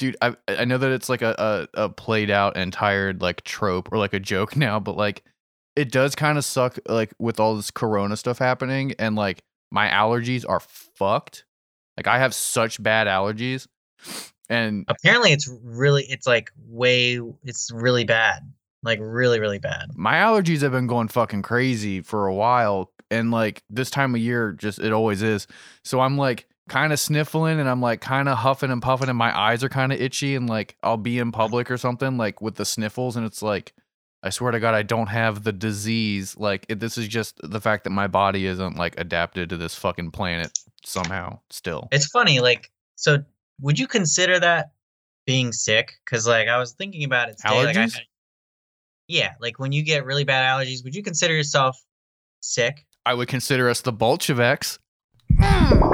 dude I, I know that it's like a, a, a played out and tired like trope or like a joke now but like it does kind of suck like with all this corona stuff happening and like my allergies are fucked like i have such bad allergies and Apparently, it's really, it's like way, it's really bad. Like really, really bad. my allergies have been going fucking crazy for a while and like this time of year just it always is so i'm like kind of sniffling and i'm like kind of huffing and puffing and my eyes are kind of itchy and like i'll be in public or something like with the sniffles and it's like i swear to god i don't have the disease like it, this is just the fact that my body isn't like adapted to this fucking planet somehow still It's funny, like, so would you consider that being sick? Because, like, I was thinking about it today. Like, I Allergies? had- yeah, like when you get really bad allergies, would you consider yourself sick? i would consider us the bolsheviks hmm.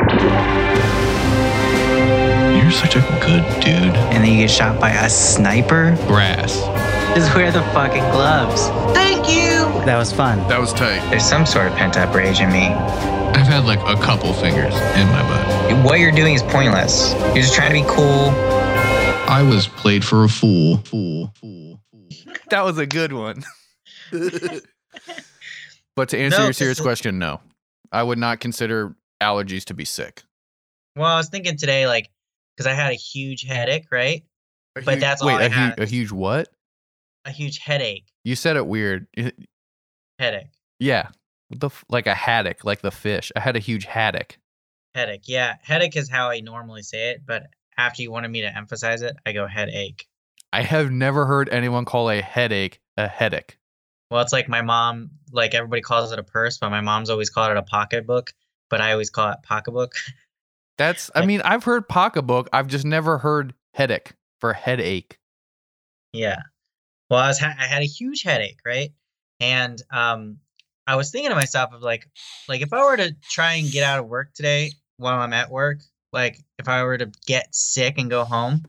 You're such a good dude. and then you get shot by a sniper. Grass. Just wear the fucking gloves. Thank you. That was fun. that was tight There's some sort of pent up rage in me. I've had like a couple fingers in my butt. What you're doing is pointless. You're just trying to be cool. I was played for a fool. Fool. Fool. Fool. that was a good one but to answer No, your 'cause serious question no i would not consider allergies to be sick Well, I was thinking today, like, because I had a huge headache, right? A But huge- that's wait, I a, hu- a huge what? A huge headache. You said it weird. Headache. Yeah, the like a haddock, like the fish. I had a huge haddock. Headache. Yeah, headache is how I normally say it, but after you wanted me to emphasize it, I go headache. I have never heard anyone call a headache a headache. Well, it's like my mom, like everybody calls it a purse, but my mom's always called it a pocketbook, but I always call it pocketbook. That's. I mean, I've heard pocketbook. I've just never heard headache for headache. yeah. Well, I was ha- I had a huge headache, right? And um, I was thinking to myself of like, like if I were to try and get out of work today while I'm at work, like if I were to get sick and go home,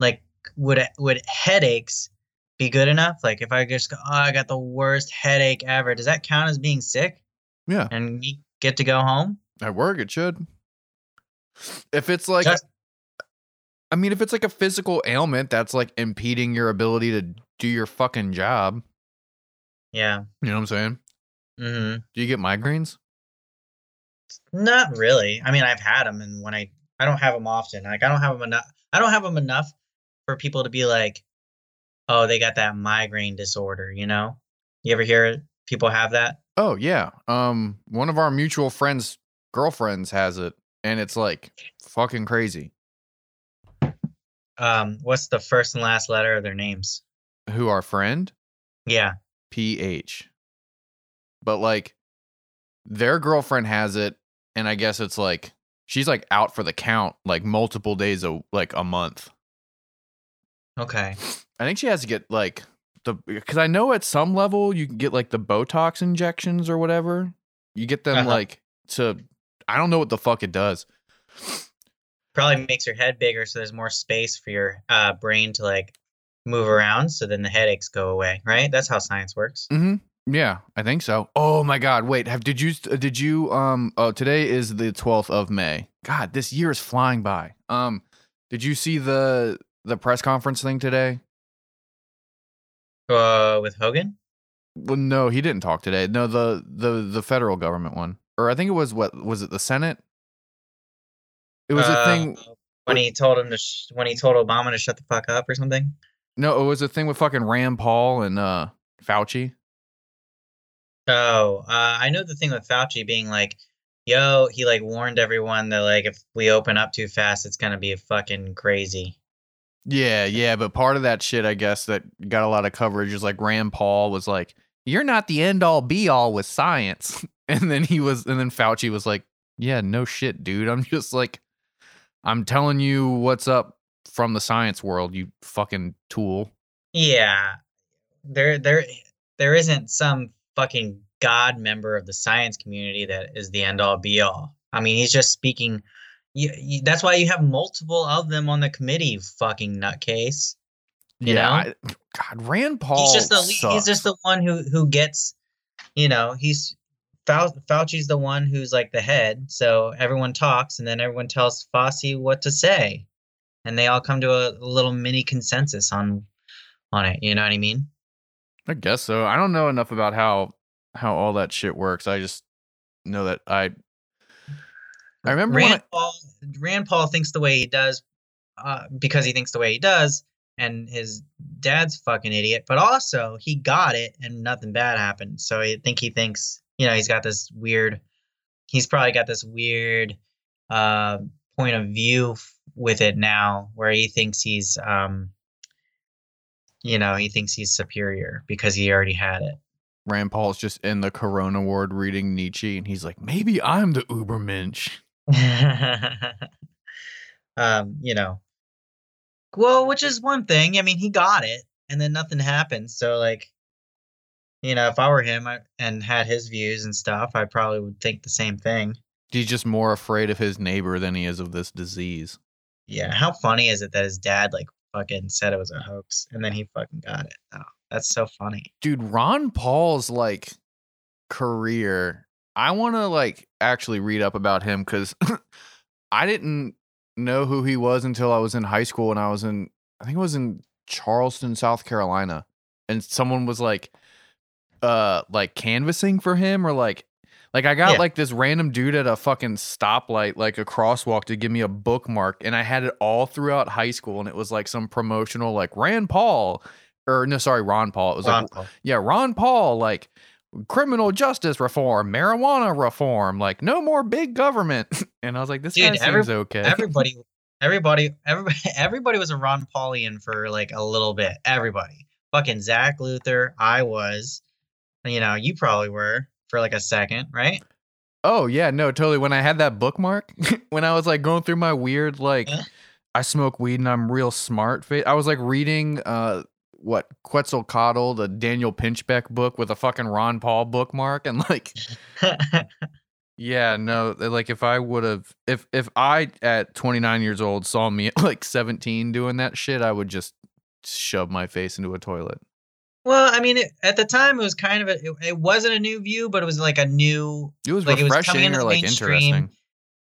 like would would headaches be good enough? Like if I just go, oh, I got the worst headache ever, does that count as being sick Yeah, and get to go home? At work it should. If it's like, Just- I mean, if it's like a physical ailment that's like impeding your ability to do your fucking job, yeah. you know what I'm saying? hmm Do you get migraines? Not really. I mean, I've had them, and when I I don't have them often. Like I don't have them enough. I don't have them enough for people to be like, oh, they got that migraine disorder. You know? You ever hear people have that? Oh yeah. Um, one of our mutual friends' girlfriends has it, and it's like fucking crazy. Um, what's the first and last letter of their names? Who our friend? Yeah. PH. But like their girlfriend has it, and I guess it's like she's like out for the count like multiple days a like a month. Okay. I think she has to get like the because I know at some level you can get like the Botox injections or whatever. You get them Uh-huh. like to I don't know what the fuck it does. Probably makes your head bigger, so there's more space for your uh, brain to like move around. So then the headaches go away. Right? That's how science works. Mm-hmm. Yeah, I think so. Oh my god, wait, have did you did you um oh today is the 12th of May. God, this year is flying by. Um did you see the the press conference thing today? Uh, with Hogan. Well, no, he didn't talk today. No, the the the federal government one. Or I think it was what was it the Senate? It was a Uh, thing when he told him to sh- when he told Obama to shut the fuck up or something. No, it was a thing with fucking Rand Paul and uh Fauci. Oh, uh, I know the thing with Fauci being like, yo, he like warned everyone that like if we open up too fast, it's gonna be fucking crazy. Yeah, yeah, but part of that shit, I guess, that got a lot of coverage is like Rand Paul was like, "You're not the end all be all with science," and then he was, and then Fauci was like, "Yeah, no shit, dude. I'm just like, I'm telling you what's up from the science world, you fucking tool." Yeah, there, there, there isn't some fucking god member of the science community that is the end all be all. I mean, he's just speaking. You, you, that's why you have multiple of them on the committee. Fucking nutcase. You yeah, know? I, God, Rand Paul. he's just the sucks. he's just the one who who gets you know he's Fau- Fauci's the one who's like the head so everyone talks and then everyone tells Fauci what to say and they all come to a, a little mini consensus on on it. You know what I mean? I guess so. I don't know enough about how how all that shit works. I just know that I I remember when Rand I, Paul Rand Paul thinks the way he does uh, because he thinks the way he does, and his dad's fucking idiot. But also he got it, and nothing bad happened. So I think he thinks you know he's got this weird. He's probably got this weird uh, point of view f- with it now, where he thinks he's um, you know he thinks he's superior because he already had it. Rand Paul's just in the Corona ward reading Nietzsche, and he's like, maybe I'm the Ubermensch. um, you know. Well, which is one thing. I mean, he got it, and then nothing happened. So, like, you know, if I were him I, and had his views and stuff, I probably would think the same thing. He's just more afraid of his neighbor than he is of this disease. Yeah. How funny is it that his dad like fucking said it was a hoax, and then he fucking got it? Oh, that's so funny. Dude, Ron Paul's like career. I want to like actually read up about him because I didn't know who he was until I was in high school and I was in, I think it was in Charleston, South Carolina, and someone was like, uh, like canvassing for him or like, like I got Yeah. like this random dude at a fucking stoplight, like a crosswalk, to give me a bookmark, and I had it all throughout high school, and it was like some promotional, like Rand Paul, or no, sorry, Ron Paul. It was Ron like Paul. yeah, Ron Paul, like criminal justice reform, marijuana reform, like no more big government. and I was like, this Dude, guy every- seems okay. everybody, everybody, everybody, everybody was a Ron Paulian for like a little bit. Everybody, fucking Zach Luther, I was. You know, you probably were for like a second, right? oh yeah, no, totally. When I had that bookmark, when I was like going through my weird like Yeah. I smoke weed and I'm real smart. I was like reading uh what Quetzalcoatl, the Daniel Pinchbeck book with a fucking Ron Paul bookmark, and like Yeah, no, like if I would have if if I at 29 years old saw me at like 17 doing that shit, I would just shove my face into a toilet. Well, I mean, it, at the time, it was kind of a. It, it wasn't a new view, but it was like a new. It was Like, it was or like mainstream. interesting.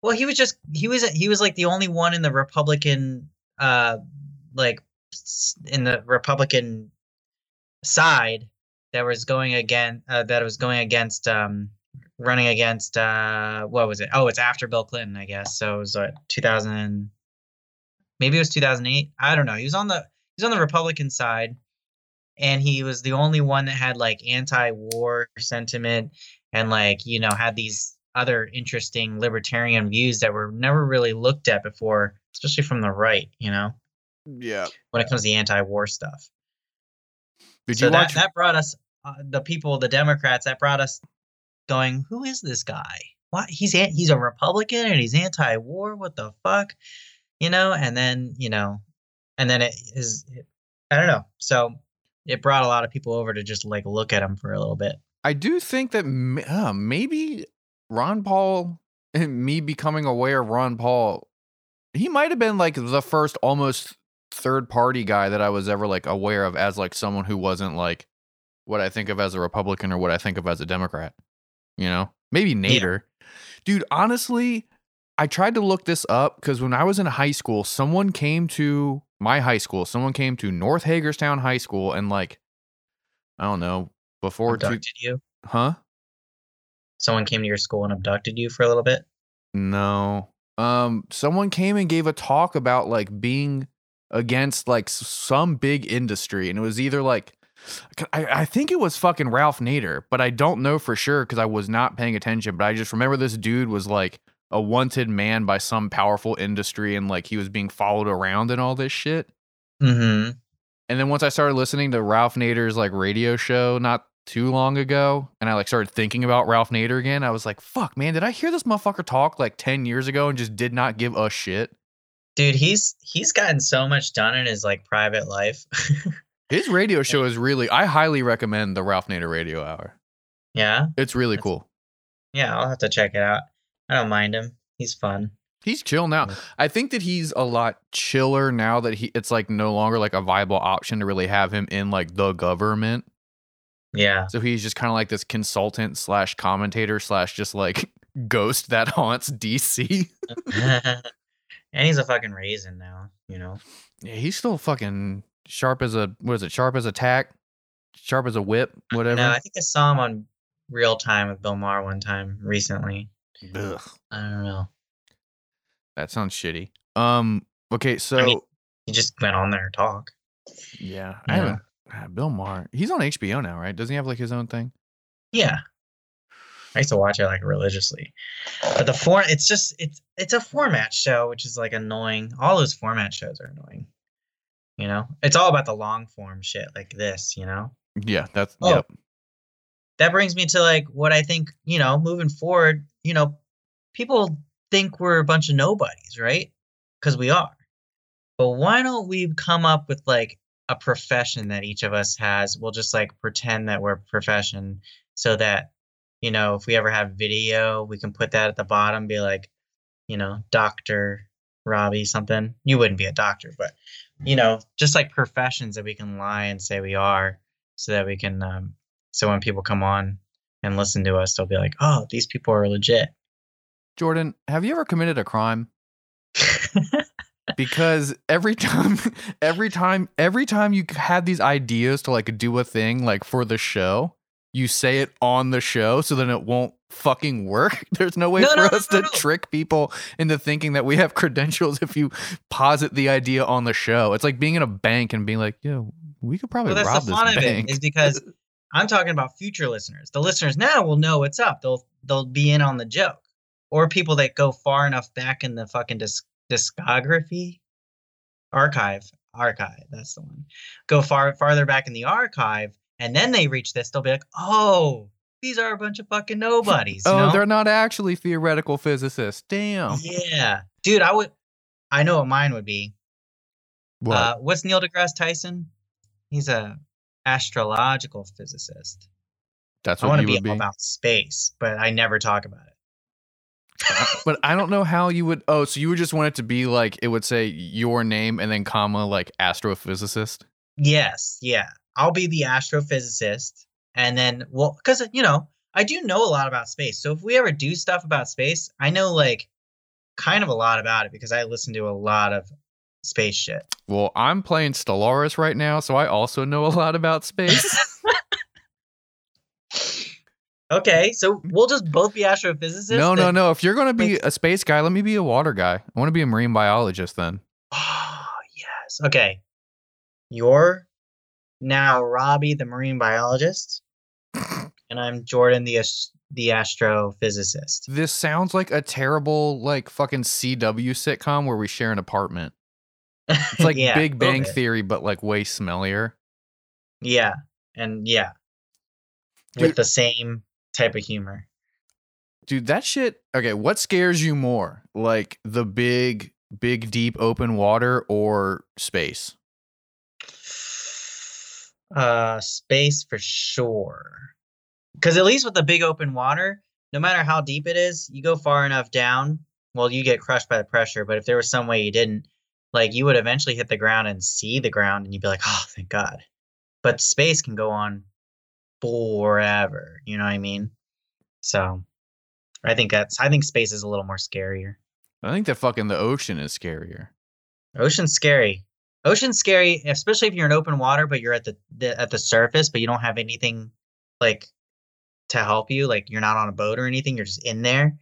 Well, he was just he was he was like the only one in the Republican, uh, like in the Republican side that was going again uh, that was going against um running against uh what was it oh it's after bill clinton i guess so it was what 2000 maybe it was 2008 i don't know he was on the he was on the republican side and he was the only one that had like anti-war sentiment and like you know had these other interesting libertarian views that were never really looked at before especially from the right you know Yeah. when it comes to the anti-war stuff. Did so you that, watch that brought us uh, the people the democrats that brought us going who is this guy? What he's he's a republican and he's anti-war? What the fuck? You know and then you know and then it is it, i don't know. So it brought a lot of people over to just like look at him for a little bit I do think that uh, maybe Ron Paul and me becoming aware of Ron Paul, he might have been like the first almost third party guy that I was ever like aware of as like someone who wasn't like what I think of as a Republican or what I think of as a Democrat. You know, maybe Nader. Dude, honestly, I tried to look this up because when I was in high school, someone came to my high school. Someone came to North Hagerstown High School and like, I don't know, before two, abducted you huh? someone came to your school and abducted you for a little bit No. Um, someone came and gave a talk about like being against like some big industry, and it was either like, I, I think it was fucking Ralph Nader, but I don't know for sure because I was not paying attention. But I just remember this dude was like a wanted man by some powerful industry, and like he was being followed around and all this shit. mm-hmm And then once I started listening to Ralph Nader's like radio show not too long ago, and I like started thinking about Ralph Nader again, I was like, fuck, man, did I hear this motherfucker talk like 10 years ago and just did not give a shit? dude he's he's gotten so much done in his like private life His radio show is really, I highly recommend the Ralph Nader radio hour. yeah It's really That's- cool. yeah i'll have to check it out i don't mind him he's fun He's chill now. I think that he's a lot chiller now that he it's like no longer like a viable option to really have him in like the government. yeah So he's just kind of like this consultant slash commentator slash just like ghost that haunts DC. And he's a fucking raisin now, you know. Yeah, he's still fucking sharp as a what is it? Sharp as a tack, sharp as a whip, whatever. No, I think I saw him on Real Time with Bill Maher one time recently. Ugh, I don't know. that sounds shitty. Um. Okay, so mean- He just went on there to talk. yeah, I Yeah. haven't. ah, Bill Maher, he's on HBO now, right? Doesn't he have like his own thing? Yeah. I used to watch it like religiously. But the form it's just it's it's a format show, which is like annoying. All those format shows are annoying. You know? It's all about the long form shit like this, you know? Yeah, that's Oh. yep. That brings me to like what I think, you know, moving forward, you know, people think we're a bunch of nobodies, right? Because we are. But why don't we come up with like a profession that each of us has? We'll just like pretend that we're a profession so that, you know, if we ever have video, we can put that at the bottom, be like, you know, Dr. Robbie something. You wouldn't be a doctor, but, you know, just like professions that we can lie and say we are so that we can, um, so when people come on and listen to us, they'll be like, oh, these people are legit. Jordan, have you ever committed a crime? because every time every time every time you had these ideas to like do a thing like for the show you say it on the show so then it won't fucking work there's no way No, for no, us no, to trick people into thinking that we have credentials if you posit the idea on the show it's like being in a bank and being like yo we could probably well, that's rob the fun this of bank it is because I'm talking about future listeners. The listeners now will know what's up. They'll they'll be in on the joke, or people that go far enough back in the fucking disc- discography archive archive. That's the one. Go far farther back in the archive, and then they reach this. They'll be like, oh, these are a bunch of fucking nobodies. oh know? they're not actually theoretical physicists damn yeah, dude. I would. I know what mine would be. what Uh, what's Neil deGrasse Tyson? He's a astrological physicist. that's what I want to be be about space, but I never talk about it. but I don't know how you would. Oh, so you would just want it to be like it would say your name and then comma like astrophysicist. Yes, yeah. I'll be the astrophysicist, and then well, because you know I do know a lot about space. So if we ever do stuff about space, I know like kind of a lot about it because I listen to a lot of space shit. Well, I'm playing Stellaris right now, so I also know a lot about space. Okay, so we'll just both be astrophysicists. no, no, no. If you're gonna be a space guy, let me be a water guy. I want to be a marine biologist then. Oh, yes. Okay. You're now Robbie, the marine biologist, and I'm Jordan, the the astrophysicist. This sounds like a terrible like fucking CW sitcom where we share an apartment. It's like Yeah, Big Bang. Theory, but like way smellier. Yeah, and yeah, Dude. with the same type of humor. Dude, that shit. Okay, what scares you more? Like the big, big, deep open water or space? Uh, space for sure. Because at least with the big open water, no matter how deep it is, you go far enough down, well, you get crushed by the pressure. But if there was some way you didn't, like you would eventually hit the ground and see the ground, and you'd be like, oh, thank God. But space can go on forever. You know what I mean? So, I think that's. I think space is a little more scarier. I think that fucking the ocean is scarier. Ocean's scary. Ocean's scary, especially if you're in open water, but you're at the, the at the surface, but you don't have anything like to help you. Like you're not on a boat or anything. You're just in there,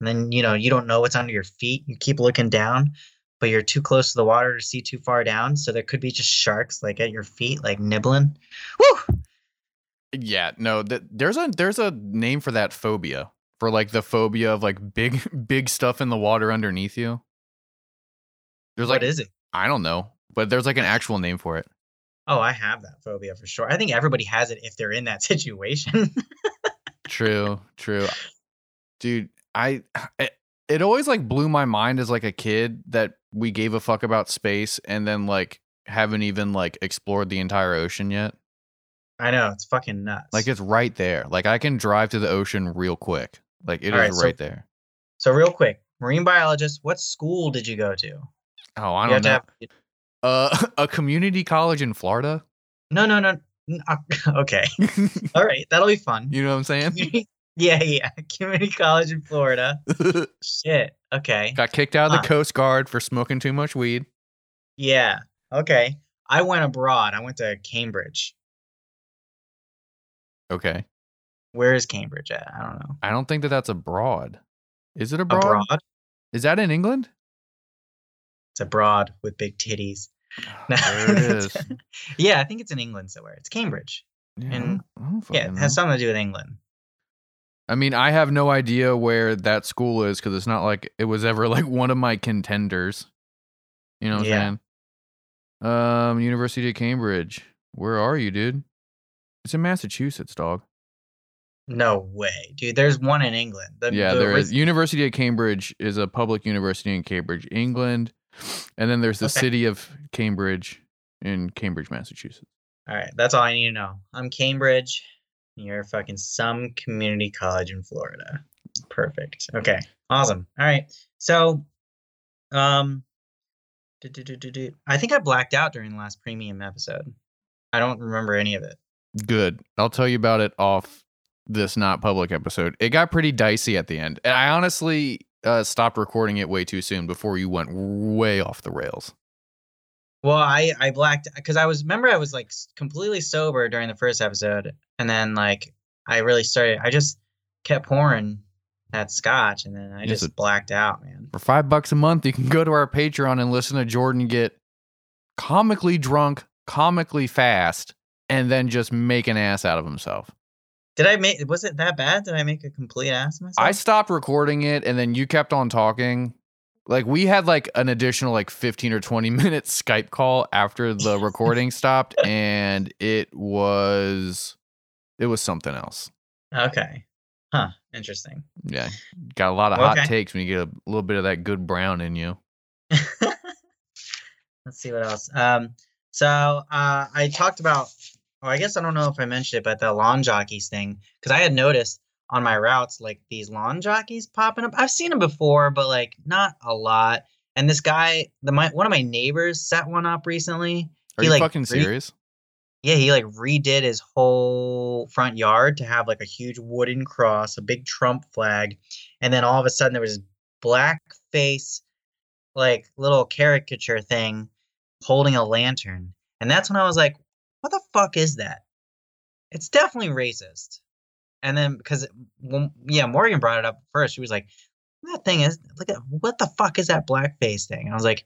and then you know you don't know what's under your feet. You keep looking down, but you're too close to the water to see too far down. So there could be just sharks like at your feet, like nibbling. Woo! Yeah, no, th- there's a there's a name for that phobia. For like the phobia of like big big stuff in the water underneath you. There's like is it? I don't know, but there's like an actual name for it. Oh, I have that phobia for sure. I think everybody has it if they're in that situation. True, true. Dude, I it, eh, it always like blew my mind as like a kid that we gave a fuck about space and then like haven't even like explored the entire ocean yet. I know it's fucking nuts. Like it's right there. Like I can drive to the ocean real quick. Like it is All right, so- right there. so real quick, marine biologist. What school did you go to? Oh, I don't know. have- Uh, a community college in Florida. No, no, no. n- uh, Okay. All right. That'll be fun. you know what I'm saying? Community, Yeah, yeah. Community college in Florida. Shit. Okay. Got kicked out of the Huh. Coast Guard for smoking too much weed. Yeah. Okay. I went abroad. I went to Cambridge. Okay. Where is Cambridge at? I don't know. I don't think that that's abroad. Is it abroad? Abroad? Is that in England? It's abroad with big titties. there it is. yeah, I think it's in England somewhere. It's Cambridge. Yeah, And- Yeah, it has something to do with England. I mean, I have no idea where that school is because it's not like it was ever like one of my contenders. You know what Yeah. I'm saying? Um, University of Cambridge. Where are you, dude? It's in Massachusetts, dog. No way, dude. There's one in England. The- yeah, the there is. University of Cambridge is a public university in Cambridge, England, and then there's the Okay. city of Cambridge in Cambridge, Massachusetts. All right, that's all I need to know. I'm Cambridge. You're fucking some community college in Florida. Perfect. Okay. Awesome. All right. So, um. I think I blacked out during the last premium episode. I don't remember any of it. Good. I'll tell you about it off this not public episode. It got pretty dicey at the end. And I honestly uh, stopped recording it way too soon before you went way off the rails. Well, I I blacked because I was remember I was like completely sober during the first episode, and then like I really started. I just kept pouring that scotch, and then I Yes, just blacked out, man. For five bucks a month, you can go to our Patreon and listen to Jordan get comically drunk, comically fast, and then just make an ass out of himself. Did I make? Was it that bad? Did I make a complete ass of myself? I stopped recording it and then you kept on talking. Like we had like an additional like 15 or 20 minute Skype call after the recording stopped and it was it was something else. Okay. Huh. Interesting. Yeah. Got a lot of hot takes when you get a little bit of that good brown in you. Let's see what else. Um, so uh, I talked about. Oh, I guess I don't know if I mentioned it, but the lawn jockeys thing, because I had noticed on my routes like these lawn jockeys popping up. I've seen them before, but like not a lot. And this guy, the my one of my neighbors set one up recently. Are He, you like, fucking re- serious? Yeah, he like redid his whole front yard to have like a huge wooden cross, a big Trump flag, and then all of a sudden there was this black face, like little caricature thing holding a lantern. And that's when I was like, what the fuck is that? It's definitely racist. And then because when, yeah, Morgan brought it up first. She was like, that thing is like, what the fuck is that blackface thing? And I was like,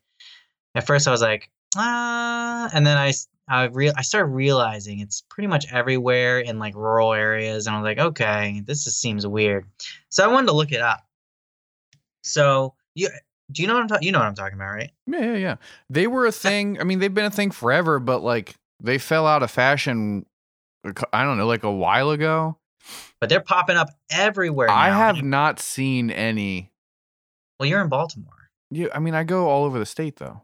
at first I was like, ah, and then I I real I started realizing it's pretty much everywhere in like rural areas, and I was like, okay, this just seems weird. So I wanted to look it up. So you do you know what I'm talking? You know what I'm talking about, right? Yeah, yeah, yeah. They were a thing. I mean, they've been a thing forever, but like they fell out of fashion. I don't know, like a while ago. But they're popping up everywhere. I have not seen any. Well, you're in Baltimore. Yeah, I mean, I go all over the state though.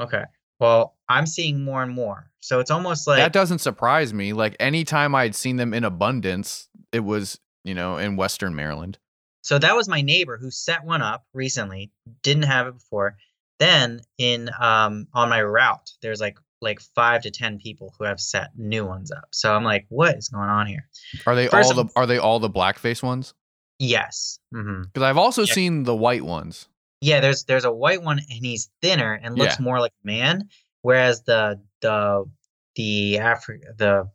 Okay. Well, I'm seeing more and more. So it's almost like that doesn't surprise me. Like anytime I'd seen them in abundance, it was you know in Western Maryland. So that was my neighbor who set one up recently. Didn't have it before. Then in um on my route, there's like like five to ten people who have set new ones up. So I'm like, what is going on here? Are they First all the Are they all the blackface ones? Yes. hmm Because I've also Yeah. seen the white ones. Yeah. There's there's a white one and he's thinner and looks Yeah. more like a man, whereas the the the Afri- the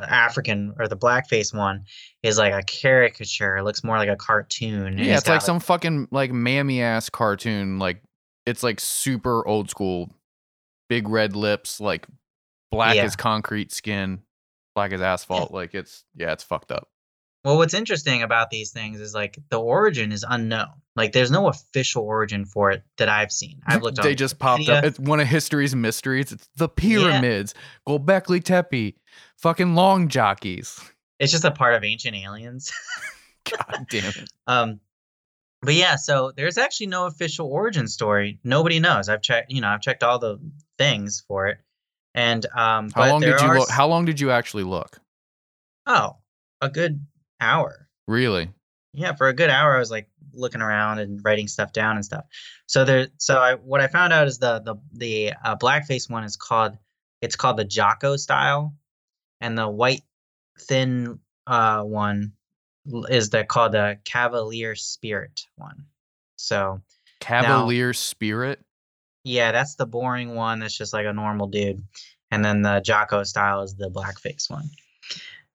African or the blackface one is like a caricature. It looks more like a cartoon. Yeah, it's like got, some fucking like mammy ass cartoon. Like it's like super old school, big red lips, like black Yeah. as concrete skin, black as asphalt. Like it's yeah, it's fucked up. Well, what's interesting about these things is like the origin is unknown. Like there's no official origin for it that I've seen. I've looked. they just popped up. It's one of history's mysteries. It's the pyramids, Gobekli Tepe, fucking lawn jockeys. It's just a part of ancient aliens. God damn it. um, but yeah, so there's actually no official origin story. Nobody knows. I've checked. You know, I've checked all the things for it. And um, How but long did you look? How long did you actually look? Oh, a good hour. Really? yeah for a good hour i was like looking around and writing stuff down and stuff so there so i what i found out is the the the uh, blackface one is called it's called the jocko style and the white thin uh one is the called the Cavalier Spirit one. So Cavalier Spirit. yeah, that's the boring one. That's just like a normal dude, and then the Jocko style is the blackface one.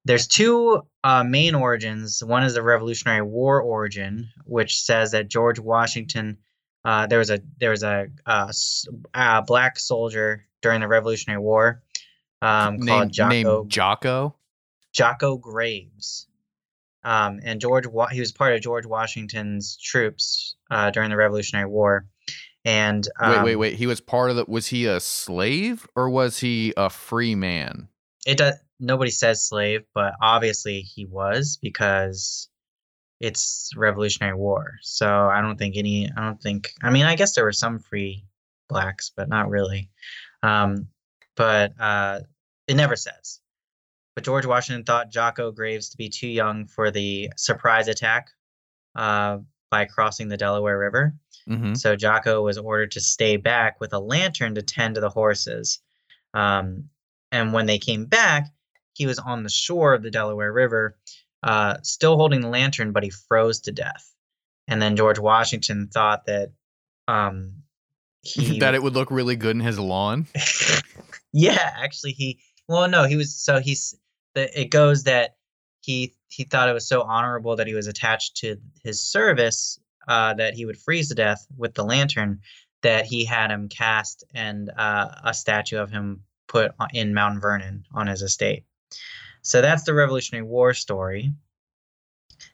There's two uh, main origins. One is the Revolutionary War origin, which says that George Washington, uh, there was a there was a, uh s- uh, black soldier during the Revolutionary War um, called Jocko Jocko. Jocko Graves. Um, and George, Wa- he was part of George Washington's troops uh, during the Revolutionary War. And wait, wait, um, wait. He was part of the. Was he a slave or was he a free man? it does. Nobody says slave, but obviously he was because it's Revolutionary War. So I don't think any. I don't think. I mean, I guess there were some free blacks, but not really. Um, but uh, it never says. But George Washington thought Jocko Graves to be too young for the surprise attack uh, by crossing the Delaware River. Mm-hmm. So Jocko was ordered to stay back with a lantern to tend to the horses. Um, and when they came back, he was on the shore of the Delaware River, uh, still holding the lantern, but he froze to death. And then George Washington thought that um, he that it would look really good in his lawn. yeah, actually, he well, no, he was so he's it goes that he he thought it was so honorable that he was attached to his service uh, that he would freeze to death with the lantern that he had him cast and uh, a statue of him put in Mount Vernon on his estate. So that's the Revolutionary War story.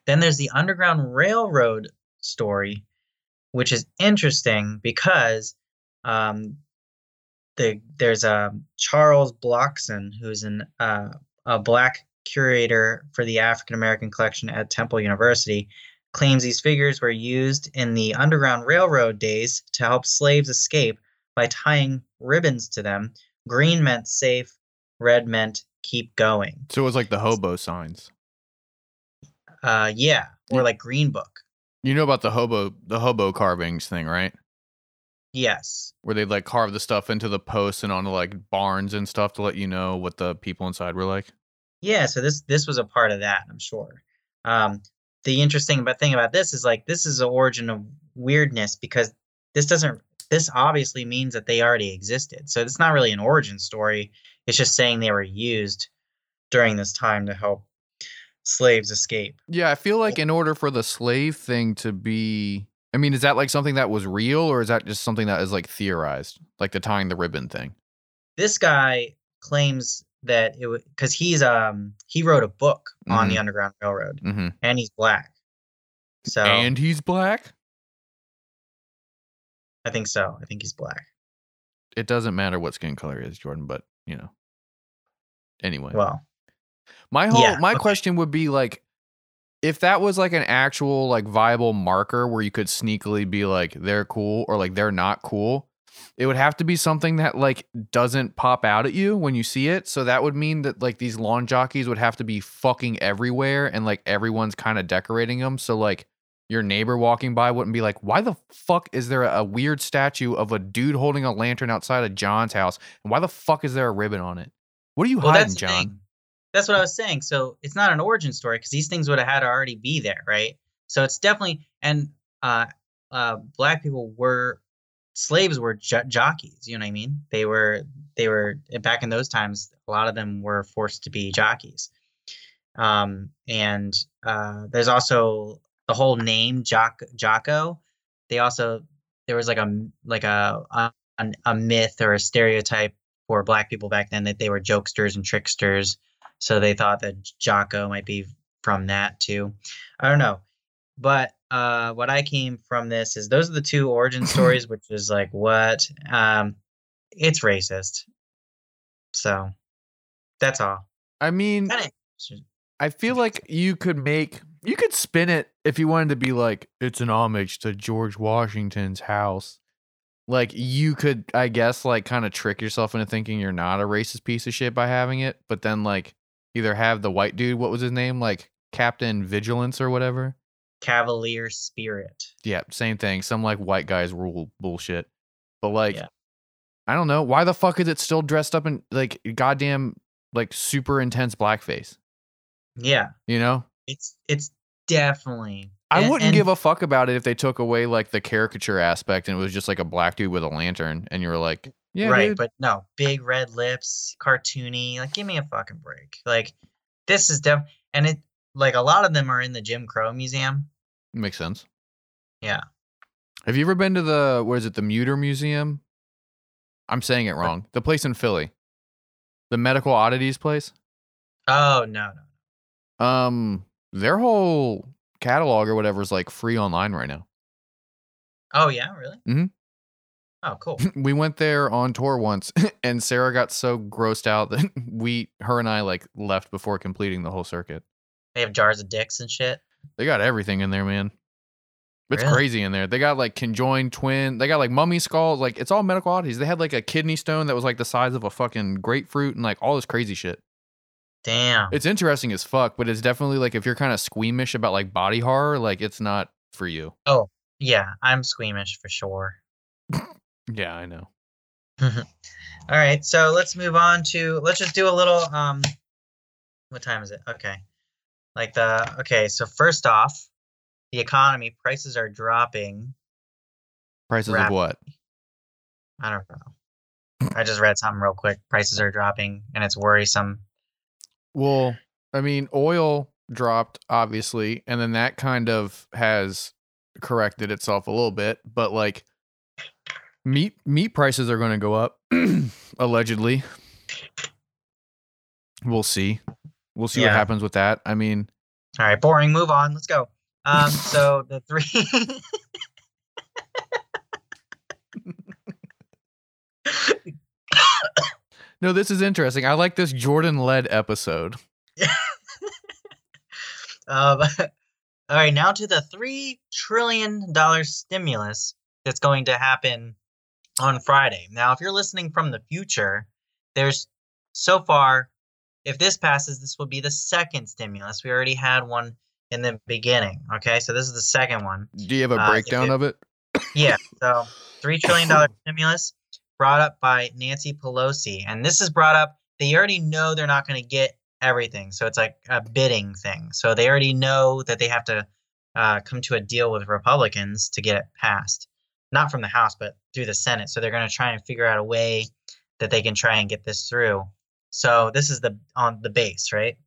Then there's the Underground Railroad story, which is interesting because um, the there's a Charles Blockson who's an uh, a black curator for the African American collection at Temple University claims these figures were used in the Underground Railroad days to help slaves escape by tying ribbons to them. Green meant safe, red meant keep going. So it was like the hobo signs. Uh, yeah, or like Green Book. You know about the hobo the hobo carvings thing, right? Yes. Where they like carve the stuff into the posts and onto like barns and stuff to let you know what the people inside were like. Yeah, so this this was a part of that, I'm sure. Um, the interesting thing about this is like this is the origin of weirdness because this doesn't this obviously means that they already existed. So it's not really an origin story. It's just saying they were used during this time to help slaves escape. Yeah, I feel like in order for the slave thing to be I mean, is that like something that was real or is that just something that is like theorized? Like the tying the ribbon thing. This guy claims that it was because he's um he wrote a book on the Underground Railroad Mm-hmm. and he's black. So And he's black? I think so. I think he's black. It doesn't matter what skin color is, Jordan, but you know. Anyway. Well, My whole Yeah, my okay. question would be like if that was like an actual like viable marker where you could sneakily be like they're cool or like they're not cool, it would have to be something that like doesn't pop out at you when you see it. So that would mean that like these lawn jockeys would have to be fucking everywhere and like everyone's kind of decorating them. So like your neighbor walking by wouldn't be like, why the fuck is there a weird statue of a dude holding a lantern outside of John's house? And why the fuck is there a ribbon on it? What are you well, hiding, John? That's what I was saying. So it's not an origin story because these things would have had to already be there, right? So it's definitely and uh, uh, black people were slaves were jo- jockeys. You know what I mean? They were they were back in those times. A lot of them were forced to be jockeys. Um, and uh, there's also the whole name Jock Jocko. They also there was like a like a a, a myth or a stereotype for black people back then that they were jokesters and tricksters. So they thought that Jocko might be from that too. I don't know. But uh, what I came from this is those are the two origin stories, which is like what? Um, it's racist. So that's all. I mean, I feel like you could make you could spin it if you wanted to be like it's an homage to George Washington's house. Like you could, I guess, like kind of trick yourself into thinking you're not a racist piece of shit by having it, but then like either have the white dude, what was his name, like Captain Vigilance or whatever. Cavalier spirit. Yeah, same thing. Some like white guys rule bullshit. But like, Yeah. I don't know why the fuck is it still dressed up in like goddamn like super intense blackface. Yeah. You know? It's it's definitely. I wouldn't and- give a fuck about it if they took away like the caricature aspect and it was just like a black dude with a lantern and you were like, yeah, right, dude. but no, big red lips, cartoony. Like, give me a fucking break. Like, this is def and it like a lot of them are in the Jim Crow Museum. Makes sense. Yeah. Have you ever been to the what is it, the Muter Museum? I'm saying it wrong. The place in Philly. The medical oddities place. Oh no, no. Um their whole catalog or whatever is like free online right now. Oh yeah, really? Mm-hmm. Oh, cool. we went there on tour once and Sarah got so grossed out that we her and I like left before completing the whole circuit. they have jars of dicks and shit. They got everything in there, man. It's Really? crazy in there. They got like conjoined twin. They got like mummy skulls. Like it's all medical oddities. They had like a kidney stone that was like the size of a fucking grapefruit and like all this crazy shit. Damn. It's interesting as fuck, but it's definitely like if you're kind of squeamish about like body horror, like it's not for you. Oh, yeah, I'm squeamish for sure. Yeah, I know. All right, so let's move on to let's just do a little um what time is it? Okay. Like the okay, so first off, the economy prices are dropping. Prices Rap- of what? I don't know. I just read something real quick. Prices are dropping and it's worrisome. Well, I mean, oil dropped obviously, and then that kind of has corrected itself a little bit, but like meat meat prices are going to go up allegedly. We'll see. We'll see what happens with that. I mean, All right, boring. Move on. Let's go. Um, so the three. no, this is interesting. I like this Jordan led episode. um, all right, now to the three trillion dollar stimulus that's going to happen on Friday. Now, if you're listening from the future, there's so far, if this passes, this will be the second stimulus. We already had one in the beginning. Okay, so this is the second one. Do you have a Uh, breakdown it- of it? Yeah, so three trillion dollar stimulus brought up by Nancy Pelosi, and this is brought up. They already know they're not going to get everything, so it's like a bidding thing. So they already know that they have to uh, come to a deal with Republicans to get it passed, not from the House, but through the Senate. So they're going to try and figure out a way that they can try and get this through. So this is the on the base, right?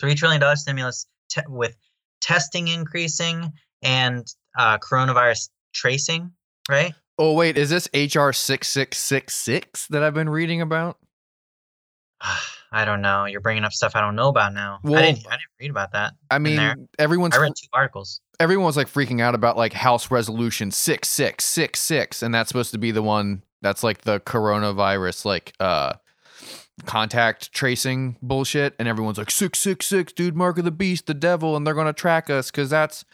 Three trillion dollar stimulus te- with testing increasing and uh, coronavirus tracing, right? Oh wait, is this HR six six six six that I've been reading about? I don't know. You're bringing up stuff I don't know about now. Well, I didn't. I didn't read about that. I mean, everyone's I read two articles. everyone was like freaking out about like House Resolution six six six six, and that's supposed to be the one that's like the coronavirus like uh contact tracing bullshit, and everyone's like six six six, dude, mark of the beast, the devil, and they're gonna track us because that's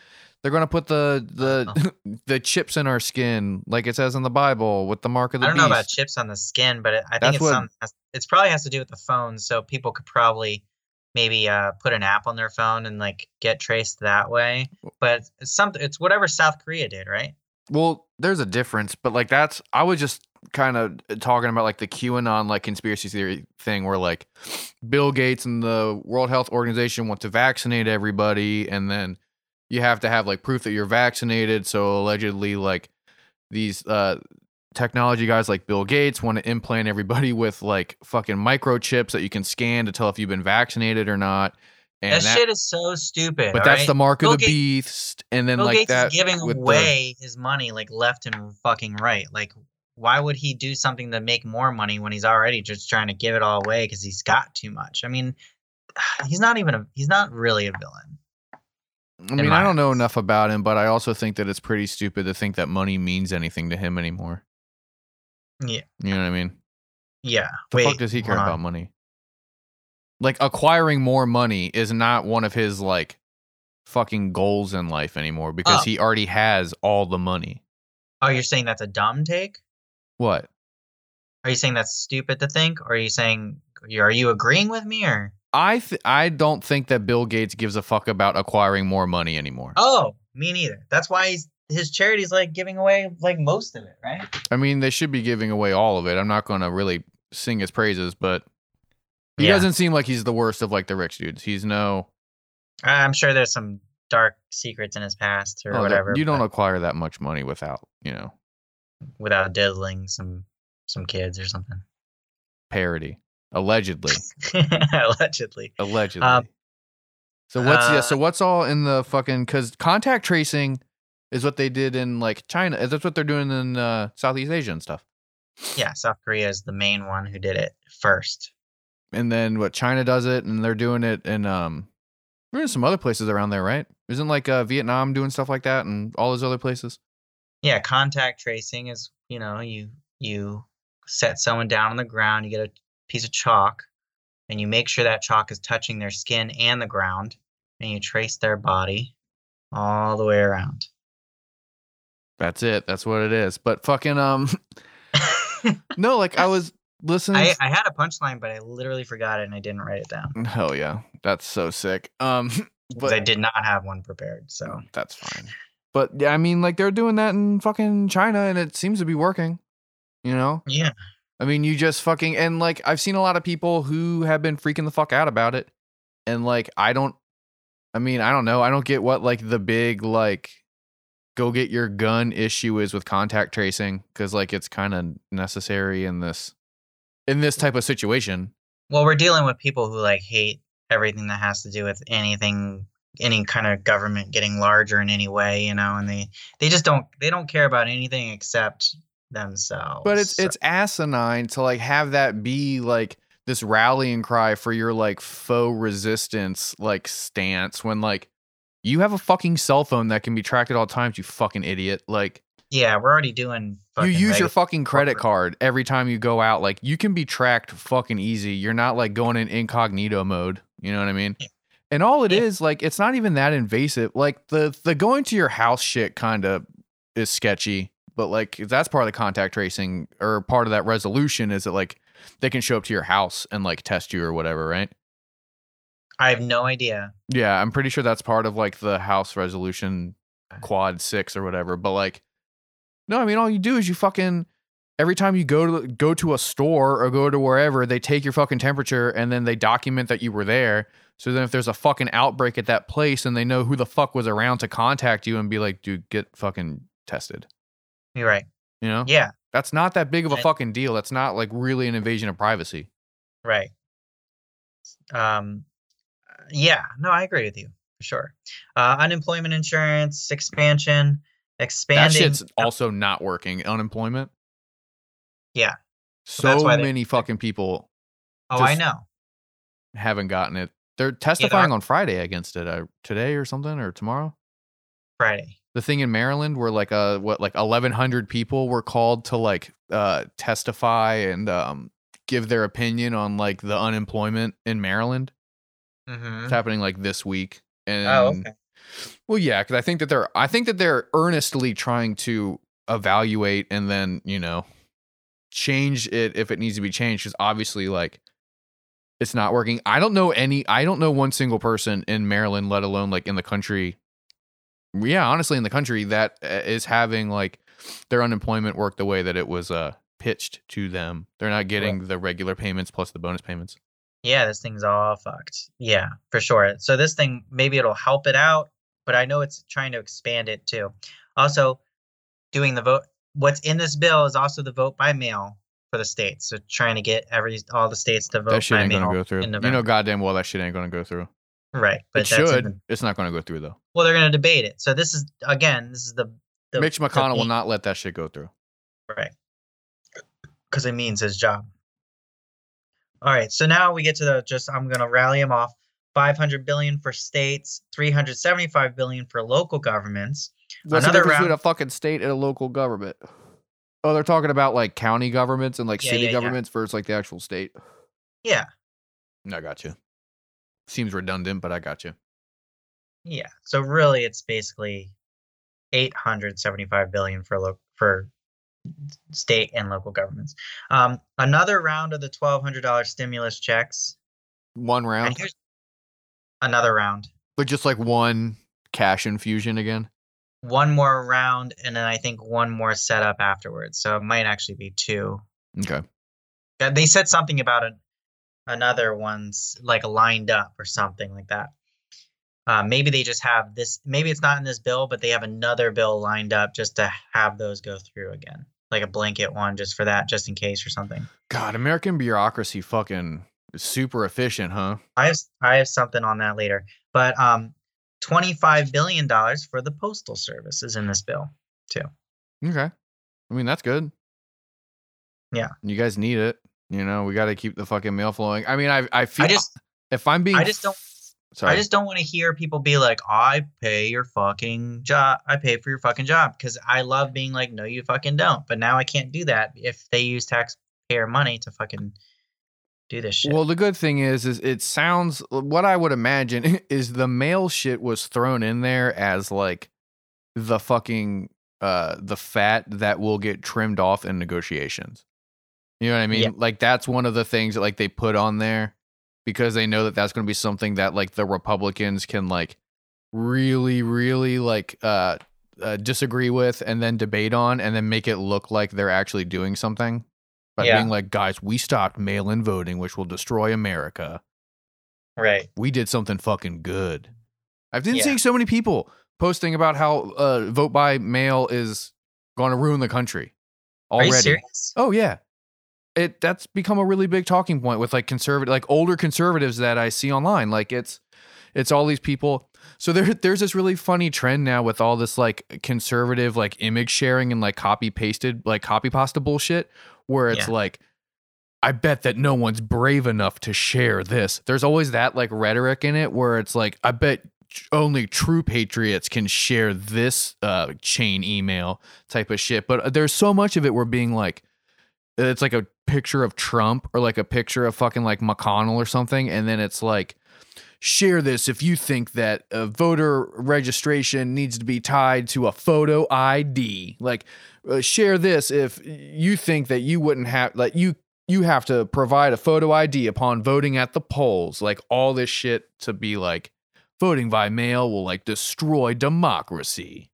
they're gonna put the the the chips in our skin like it says in the Bible with the mark of the I don't beast. know about chips on the skin, but it, I think That's it's what- some. It's probably has to do with the phone, so people could probably maybe uh, put an app on their phone and like get traced that way. But it's something. It's whatever South Korea did, right? Well, there's a difference, but like that's I was just kind of talking about like the QAnon like conspiracy theory thing where like Bill Gates and the World Health Organization want to vaccinate everybody and then you have to have like proof that you're vaccinated. So allegedly like these uh technology guys like Bill Gates want to implant everybody with like fucking microchips that you can scan to tell if you've been vaccinated or not. And that, shit is so stupid. but that's alright? the mark Bill of the Gates- beast. And then Bill like Gates that is giving with the- away his money like left and fucking right. Like, why would he do something to make more money when he's already just trying to give it all away because he's got too much? I mean, he's not even a. He's not really a villain. I mean, I don't know enough about him, but I also think that it's pretty stupid to think that money means anything to him anymore. Yeah. You know what I mean? Yeah. The Wait. fuck does he care about money? Like acquiring more money is not one of his like fucking goals in life anymore because Oh. he already has all the money. Oh, you're saying that's a dumb take? What? Are you saying that's stupid to think, or are you saying you are you agreeing with me, or I th- I don't think that Bill Gates gives a fuck about acquiring more money anymore. oh, me neither. That's why he's his charity's like giving away like most of it, right? I mean, they should be giving away all of it. I'm not going to really sing his praises, but he Yeah. doesn't seem like he's the worst of like the rich dudes. He's no I'm sure there's some dark secrets in his past or Oh, whatever. you don't but acquire that much money without, you know, without diddling some some kids or something. parody. Allegedly. Allegedly. Allegedly. Um, so what's yeah, uh, so what's all in the fucking cuz contact tracing is what they did in like China. That's what they're doing in uh, Southeast Asia and stuff. Yeah, South Korea is the main one who did it first. And then what China does it and they're doing it in um we're in some other places around there, right? Isn't like uh, Vietnam doing stuff like that and all those other places? Yeah, contact tracing is, you know, you you set someone down on the ground, you get a piece of chalk and you make sure that chalk is touching their skin and the ground and you trace their body all the way around. That's it. That's what it is. But fucking um no, like I was listening I, I had a punchline, but I literally forgot it and I didn't write it down. Hell yeah. That's so sick. um but I did not have one prepared. So that's fine. But yeah, I mean like they're doing that in fucking China and it seems to be working. You know? yeah. I mean, you just fucking and like I've seen a lot of people who have been freaking the fuck out about it. And like I don't I mean, I don't know. I don't get what like the big like go get your gun issue is with contact tracing cuz like it's kind of necessary in this in this type of situation. Well, we're dealing with people who like hate everything that has to do with anything any kind of government getting larger in any way, you know, and they they just don't they don't care about anything except themselves. But it's So- it's asinine to like have that be like this rallying cry for your like faux resistance like stance when like you have a fucking cell phone that can be tracked at all times, you fucking idiot. Like yeah, we're already doing. you use your fucking credit corporate- card every time you go out. Like you can be tracked fucking easy. You're not like going in incognito mode. You know what I mean? And all it is Yeah. like it's not even that invasive. Like the the going to your house shit kind of is sketchy, but like that's part of the contact tracing or part of that resolution is that like they can show up to your house and like test you or whatever, right? I have no idea. Yeah, I'm pretty sure that's part of like the House resolution uh. quad six or whatever. But like, no, I mean, all you do is you fucking every time you go to go to a store or go to wherever, they take your fucking temperature and then they document that you were there. So then, if there's a fucking outbreak at that place and they know who the fuck was around to contact you and be like, dude, get fucking tested. You're right. You know, Yeah, that's not that big of a And- fucking deal. That's not like really an invasion of privacy. right. Um, yeah, no, I agree with you for sure. Uh, unemployment insurance expansion, expanding. That shit's also not working. Unemployment. Yeah. So why they- many fucking people oh, I know. haven't gotten it. They're testifying on Friday against it. Uh, today or something or tomorrow. Friday. The thing in Maryland where like uh what like eleven hundred people were called to like uh testify and um give their opinion on like the unemployment in Maryland. Mm-hmm. It's happening like this week. And Oh, okay. well, yeah, because I think that they're I think that they're earnestly trying to evaluate and then you know change it if it needs to be changed. Because obviously, like it's not working. I don't know any. I don't know one single person in Maryland, let alone like in the country. Yeah, honestly, in the country that uh, having like their unemployment work the way that it was uh pitched to them. They're not getting the regular payments plus the bonus payments. Yeah, this thing's all fucked. Yeah, for sure. So this thing maybe it'll help it out, but I know it's trying to expand it too. Also, doing the vote. What's in this bill is also the vote by mail for the states. So trying to get every all the states to vote that shit by ain't gonna go through. You know, goddamn well that shit ain't gonna go through. right? But It should. even- It's not gonna go through though. well, they're going to debate it. So this is again, this is the, the Mitch the McConnell will not let that shit go through. Right. Because it means his job. All right. So now we get to the just I'm gonna rally them off. 500 billion for states, 375 billion for local governments. What's Another the difference round- between a fucking state and a local government? Oh, they're talking about like county governments and like Yeah, city yeah, governments versus like the actual state. Yeah. I got you. Seems redundant, but I got you. Yeah. So really it's basically 875 billion for lo- for state and local governments. Um, another round of the $1200 stimulus checks. One round, another round. but just like one cash infusion again. One more round and then I think one more setup afterwards. So it might actually be two. Okay. They said something about it, another one's like lined up or something like that. Uh, maybe they just have this. Maybe it's not in this bill, but they have another bill lined up just to have those go through again, like a blanket one, just for that, just in case or something. God, American bureaucracy fucking super efficient, huh? I have I have something on that later, but um, twenty five billion dollars for the postal service is in this bill too. Okay. I mean, that's good. Yeah. You guys need it. You know, we got to keep the fucking mail flowing. I mean, I I feel I just if I'm being I just don't- Sorry. I just don't want to hear people be like, "I pay your fucking job. I pay for your fucking job," because I love being like, "No, you fucking don't." But now I can't do that if they use taxpayer money to fucking do this shit. Well, the good thing is, is it sounds what I would imagine is the mail shit was thrown in there as like the fucking uh the fat that will get trimmed off in negotiations. You know what I mean? Yeah. Like that's one of the things that like they put on there because they know that that's going to be something that like the Republicans can like really really like uh, uh disagree with and then debate on and then make it look like they're actually doing something by Yeah. being like guys we stopped mail-in voting which will destroy america right. we did something fucking good i've been Yeah. seeing so many people posting about how uh vote by mail is going to ruin the country Are you already serious? oh yeah it that's become a really big talking point with like conservative like older conservatives that i see online like it's it's all these people so there there's this really funny trend now with all this like conservative like image sharing and like copy pasted like copy pasta bullshit where it's Yeah. like I bet that no one's brave enough to share this. There's always that like rhetoric in it where it's like I bet only true patriots can share this uh chain email type of shit. But there's so much of it where being like it's like a picture of Trump or like a picture of fucking like McConnell or something and then it's like share this if you think that voter registration needs to be tied to a photo ID. Like, uh, share this if you think that you wouldn't have like you you have to provide a photo ID upon voting at the polls. Like all this shit to be like voting by mail will like destroy democracy.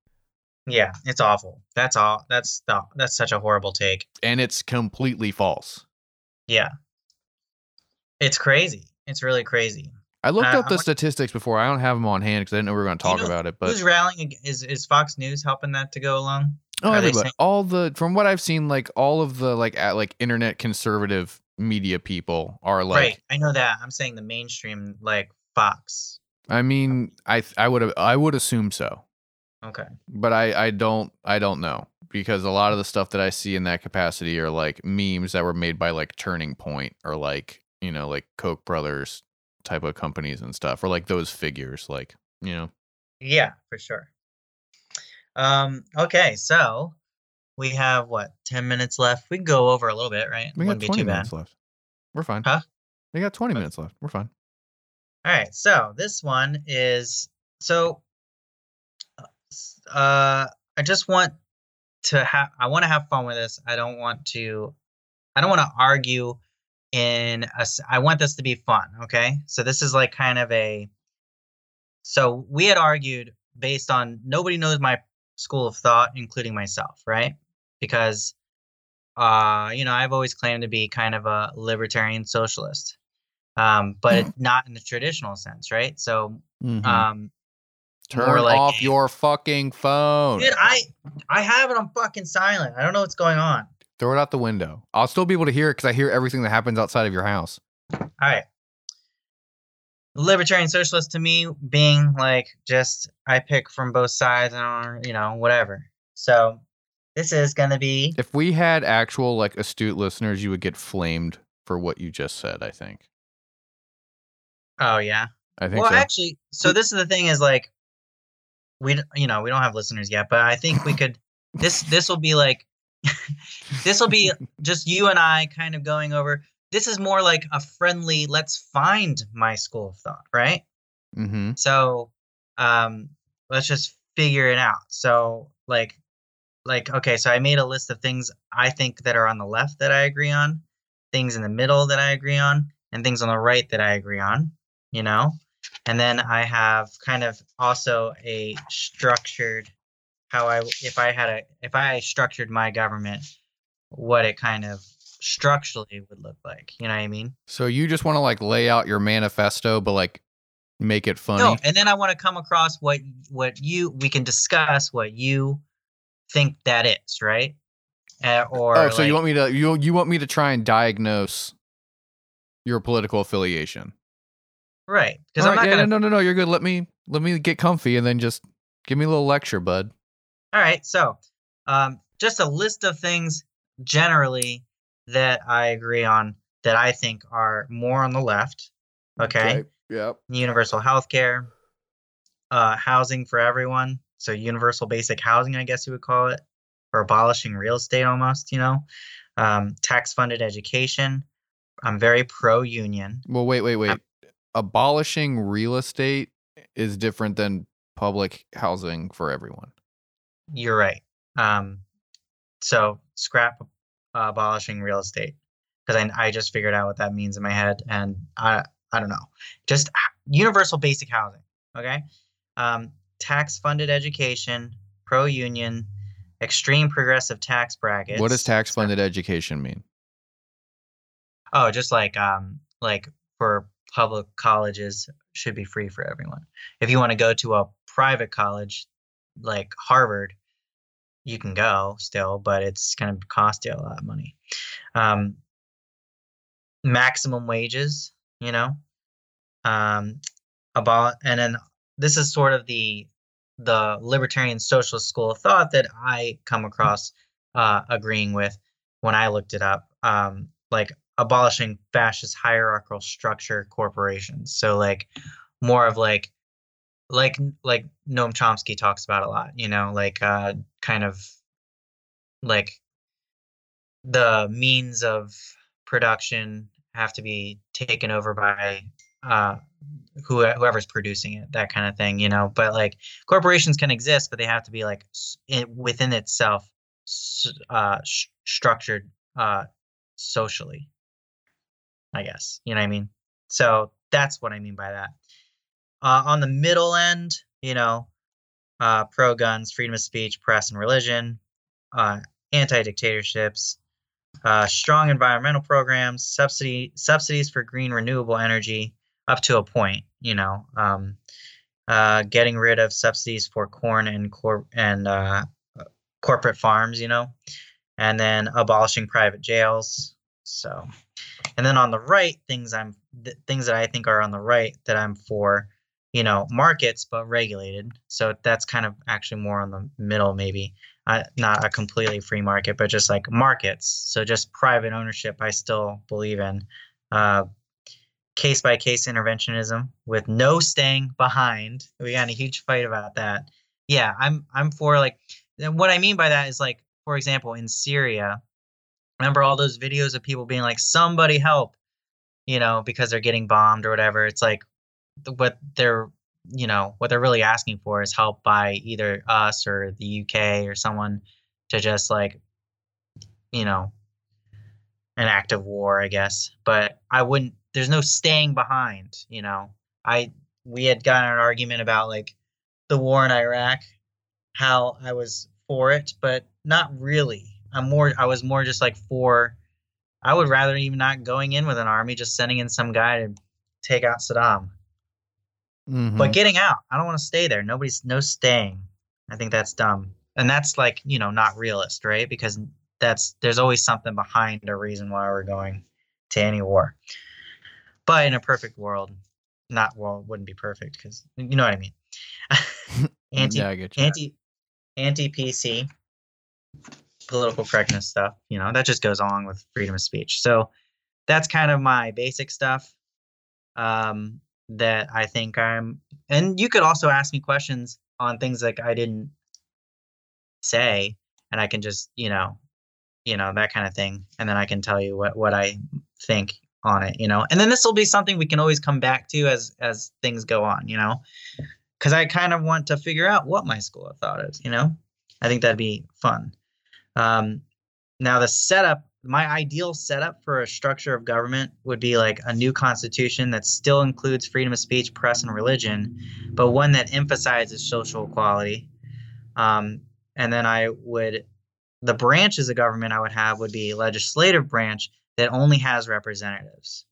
Yeah, it's awful. That's all. That's that's such a horrible take. And it's completely false. Yeah, it's crazy. It's really crazy. I looked Uh, up the statistics before. I don't have them on hand because I didn't know we were going to You talk know about it. But Who's rallying? Is is Fox News helping that to go along? Oh, Are everybody. saying- all the from what I've seen, like all of the like at, like internet conservative media people are like. right, I know that. I'm saying the mainstream, like Fox. I mean, I I would I would assume so, Okay. but I I don't I don't know because a lot of the stuff that I see in that capacity are like memes that were made by like Turning Point or like you know like Koch brothers type of companies and stuff or like those figures like you know Yeah, for sure. Um. Okay, so we have what ten minutes left. We can go over a little bit, right? we got 20 minutes bad. left we're fine. Huh? We got twenty minutes left. We're fine. All right, so this one is so uh I just want to have I want to have fun with this. I don't want to I don't want to argue in a I want this to be fun, okay? So this is like kind of a so we had argued based on nobody knows my school of thought including myself, right? Because uh you know, I've always claimed to be kind of a libertarian socialist um, but it- not in the traditional sense, right? So, Mhm. um, Turn like off your fucking phone. dude, I I have it on fucking silent. I don't know what's going on. Throw it out the window. I'll still be able to hear it because I hear everything that happens outside of your house. All right, libertarian socialist to me being like just I pick from both sides and you know whatever. So this is gonna be If we had actual like astute listeners, you would get flamed for what you just said. I think. oh yeah. I think Well, so. actually, so this is the thing is like we you know we don't have listeners yet, but I think we could this this will be like this will be just you and I kind of going over. This is more like a friendly. Let's find my school of thought, right? mm-hmm. So, um, let's just figure it out. So, like, like okay, so I made a list of things I think that are on the left that I agree on, things in the middle that I agree on, and things on the right that I agree on. You know, and then I have kind of also a structured how I if I had a if I structured my government, what it kind of structurally would look like. You know what I mean? So you just want to like lay out your manifesto, but like Make it funny. No, and then I want to come across what what you we can discuss what you think that is, right? Uh, or oh, so you want me to you you want me to try and diagnose your political affiliation? right? Because I'm not yeah, gonna. no, no, no. You're good. Let me let me get comfy and then just give me a little lecture, bud. All right, so um, just a list of things generally that I agree on that I think are more on the left. Okay, Yep. universal health care, uh, housing for everyone. So universal basic housing, I guess you would call it, or abolishing real estate almost. You know, um, tax funded education. I'm very pro union. Well, wait, wait, wait. Abolishing real estate is different than public housing for everyone. You're right. Um, so scrap uh, abolishing real estate because I, I just figured out what that means in my head, and I I don't know. Just universal basic housing. Okay. Um, tax funded education, pro union, extreme progressive tax brackets. what does tax funded education mean? Oh, just like um like for public colleges should be free for everyone. If you want to go to a private college like Harvard, you can go still, but it's going to cost you a lot of money. Um maximum wages, you know. Um about and then this is sort of the the libertarian socialist school of thought that I come across uh, agreeing with when I looked it up. Um, like abolishing fascist hierarchical structure corporations. So like more of like like like Noam Chomsky talks about a lot, you know, like uh kind of like the means of production have to be taken over by uh who, whoever's producing it, that kind of thing, you know. But like corporations can exist, but they have to be like within itself uh, sh- structured uh, socially. I guess you know what I mean. So that's what I mean by that. Uh, on the middle end, you know, uh, pro guns, freedom of speech, press and religion, uh, anti dictatorships, uh, strong environmental programs, subsidy subsidies for green renewable energy up to a point. You know, um, uh, getting rid of subsidies for corn and cor- and uh, corporate farms. You know, and then abolishing private jails. So, and then on the right, things I'm th- things that I think are on the right that I'm for. You know, markets but regulated. So that's kind of actually more on the middle, maybe uh, not a completely free market, but just like markets. So just private ownership, I still believe in. Case by case interventionism with no staying behind. We got a huge fight about that. Yeah, I'm I'm for like what I mean by that is like for example in Syria, remember all those videos of people being like somebody help, you know, because they're getting bombed or whatever. It's like what they're you know what they're really asking for is help by either us or the UK or someone to just like you know an act of war i guess. But i wouldn't there's no staying behind you know. I we had gotten an argument about like the war in iraq how i was for it but not really. I'm more i was more just like for i would rather even not going in with an army just sending in some guy to take out saddam Mhm. but getting out i don't want to stay there. Nobody's no staying. I think that's dumb. And that's like you know not realist right? Because that's there's always something behind a reason why we're going to any war. But in a perfect world not well wouldn't be perfect because you know what i mean. Anti yeah, I anti anti pc political correctness stuff you know that just goes along with freedom of speech. So that's kind of my basic stuff. Um that i think i'm and you could also ask me questions on things like i didn't say and i can just you know you know that kind of thing and then i can tell you what what i think on it you know? And then this will be something we can always come back to as as things go on you know? Because i kind of want to figure out what my school of thought is you know? I think that'd be fun. Um now the setup my ideal setup for a structure of government would be like a new constitution that still includes freedom of speech press and religion but one that emphasizes social equality um, and then i would the branches of government i would have would be legislative branch that only has representatives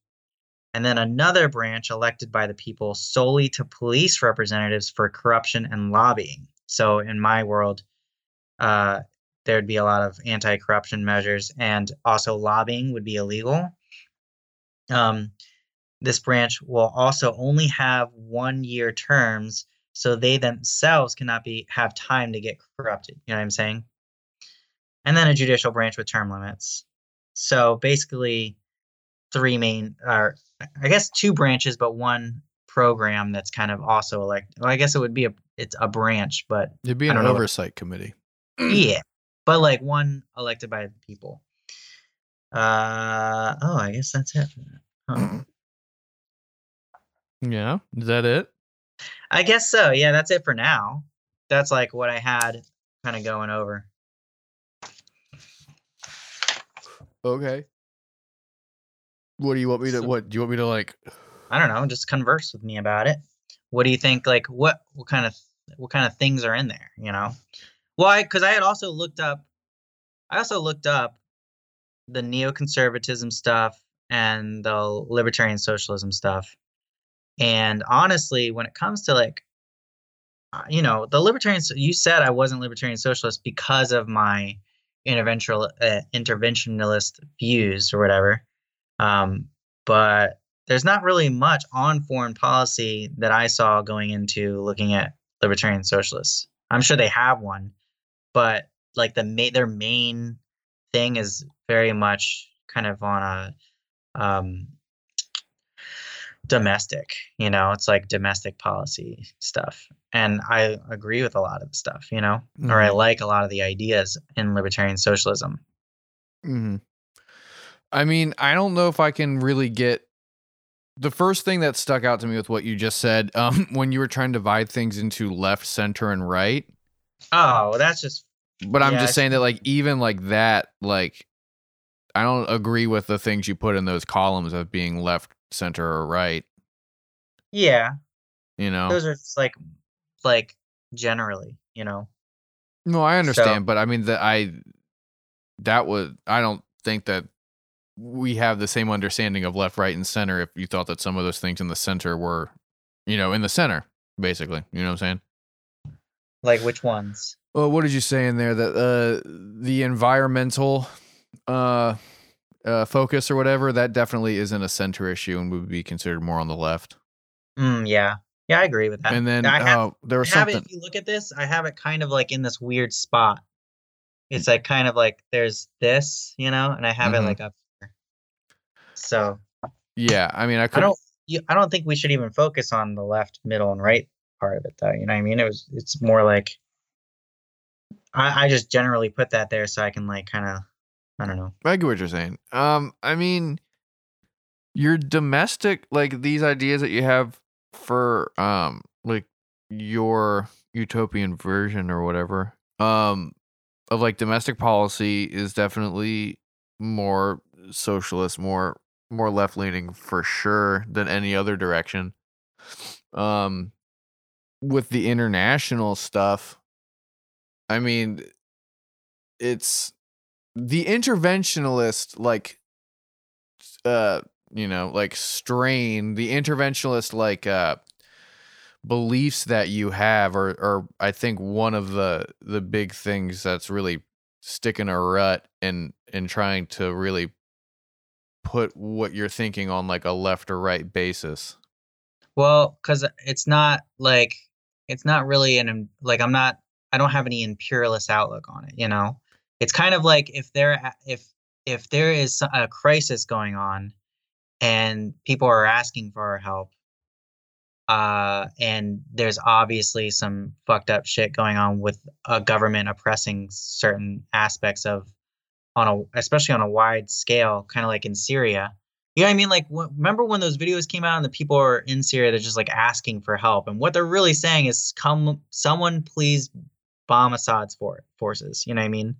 and then another branch elected by the people solely to police representatives for corruption and lobbying. So in my world, uh, there'd be a lot of anti-corruption measures, and also lobbying would be illegal. Um, this branch will also only have one-year terms, so they themselves cannot be have time to get corrupted. You know what I'm saying? And then a judicial branch with term limits. So basically, three main, or I guess two branches, but one program that's kind of also elect. Well, I guess it would be a it's a branch, but It'd be an don't what- oversight committee. yeah, but like one elected by the people. Uh oh, I guess that's it. Huh. Yeah. Is that it? I guess so. Yeah, that's it for now. That's like what I had kind of going over. Okay. What do you want me to So- what do you want me to like I don't know, just converse with me about it. What do you think? Like, what what kind of what kind of things are in there? You know, why? Because I had also looked up, I also looked up the neoconservatism stuff and the libertarian socialism stuff. And honestly, when it comes to like, uh, you know, the libertarians, you said I wasn't libertarian socialist because of my interventional uh, interventionalist views or whatever. Um, but there's not really much on foreign policy that I saw going into looking at libertarian socialists. I'm sure they have one, but like the ma- their main thing is very much kind of on a um, domestic. You know, it's like domestic policy stuff, and I agree with a lot of the stuff. You know, or I Mhm. like a lot of the ideas in libertarian socialism. hmm I mean, I don't know if I can really get the first thing that stuck out to me with what you just said, um, when you were trying to divide things into left, center, and right. Oh, well, that's just But I'm Yeah, just saying that, like, even like that, like, I don't agree with the things you put in those columns of being left, center, or right. yeah. You know, Those are just like like generally, you know. no, I So- understand, but I mean that I that was I don't think that we have the same understanding of left, right, and center. If you thought that some of those things in the center were, you know, in the center, basically, you know what I'm saying? Like which ones? Well, what did you say in there that uh the environmental uh uh focus or whatever that definitely isn't a center issue and would be considered more on the left. Mm, yeah. Yeah, I agree with that. and then I have, uh, there I was have it, something if you look at this, I have it kind of like in this weird spot. It's like kind of like there's this, you know, and I have Mhm. it like up here. So Yeah, I mean I I don't I don't think we should even focus on the left, middle, and right part of it though. You know what I mean? It was it's more like I, I just generally put that there so I can like kind of I don't know. I get what you're saying. Um, I mean, your domestic, like these ideas that you have for, um, like your utopian version or whatever, um, of like domestic policy is definitely more socialist, more more left leaning for sure than any other direction. Um, with the international stuff, I mean, it's the interventionalist like uh you know like strain the interventionalist like uh beliefs that you have are are i think one of the the big things that's really sticking a rut and and trying to really put what you're thinking on like a left or right basis. Well, because it's not like it's not really an like I'm not I don't have any imperialist outlook on it. You know, it's kind of like if there if if there is a crisis going on and people are asking for our help, uh, and there's obviously some fucked up shit going on with a government oppressing certain aspects of on a especially on a wide scale, kind of like in Syria. You know what I mean? Like, remember when those videos came out and the people are in Syria, they're just like asking for help, and what they're really saying is, "Come, someone, please bomb Assad's for- forces." You know what I mean?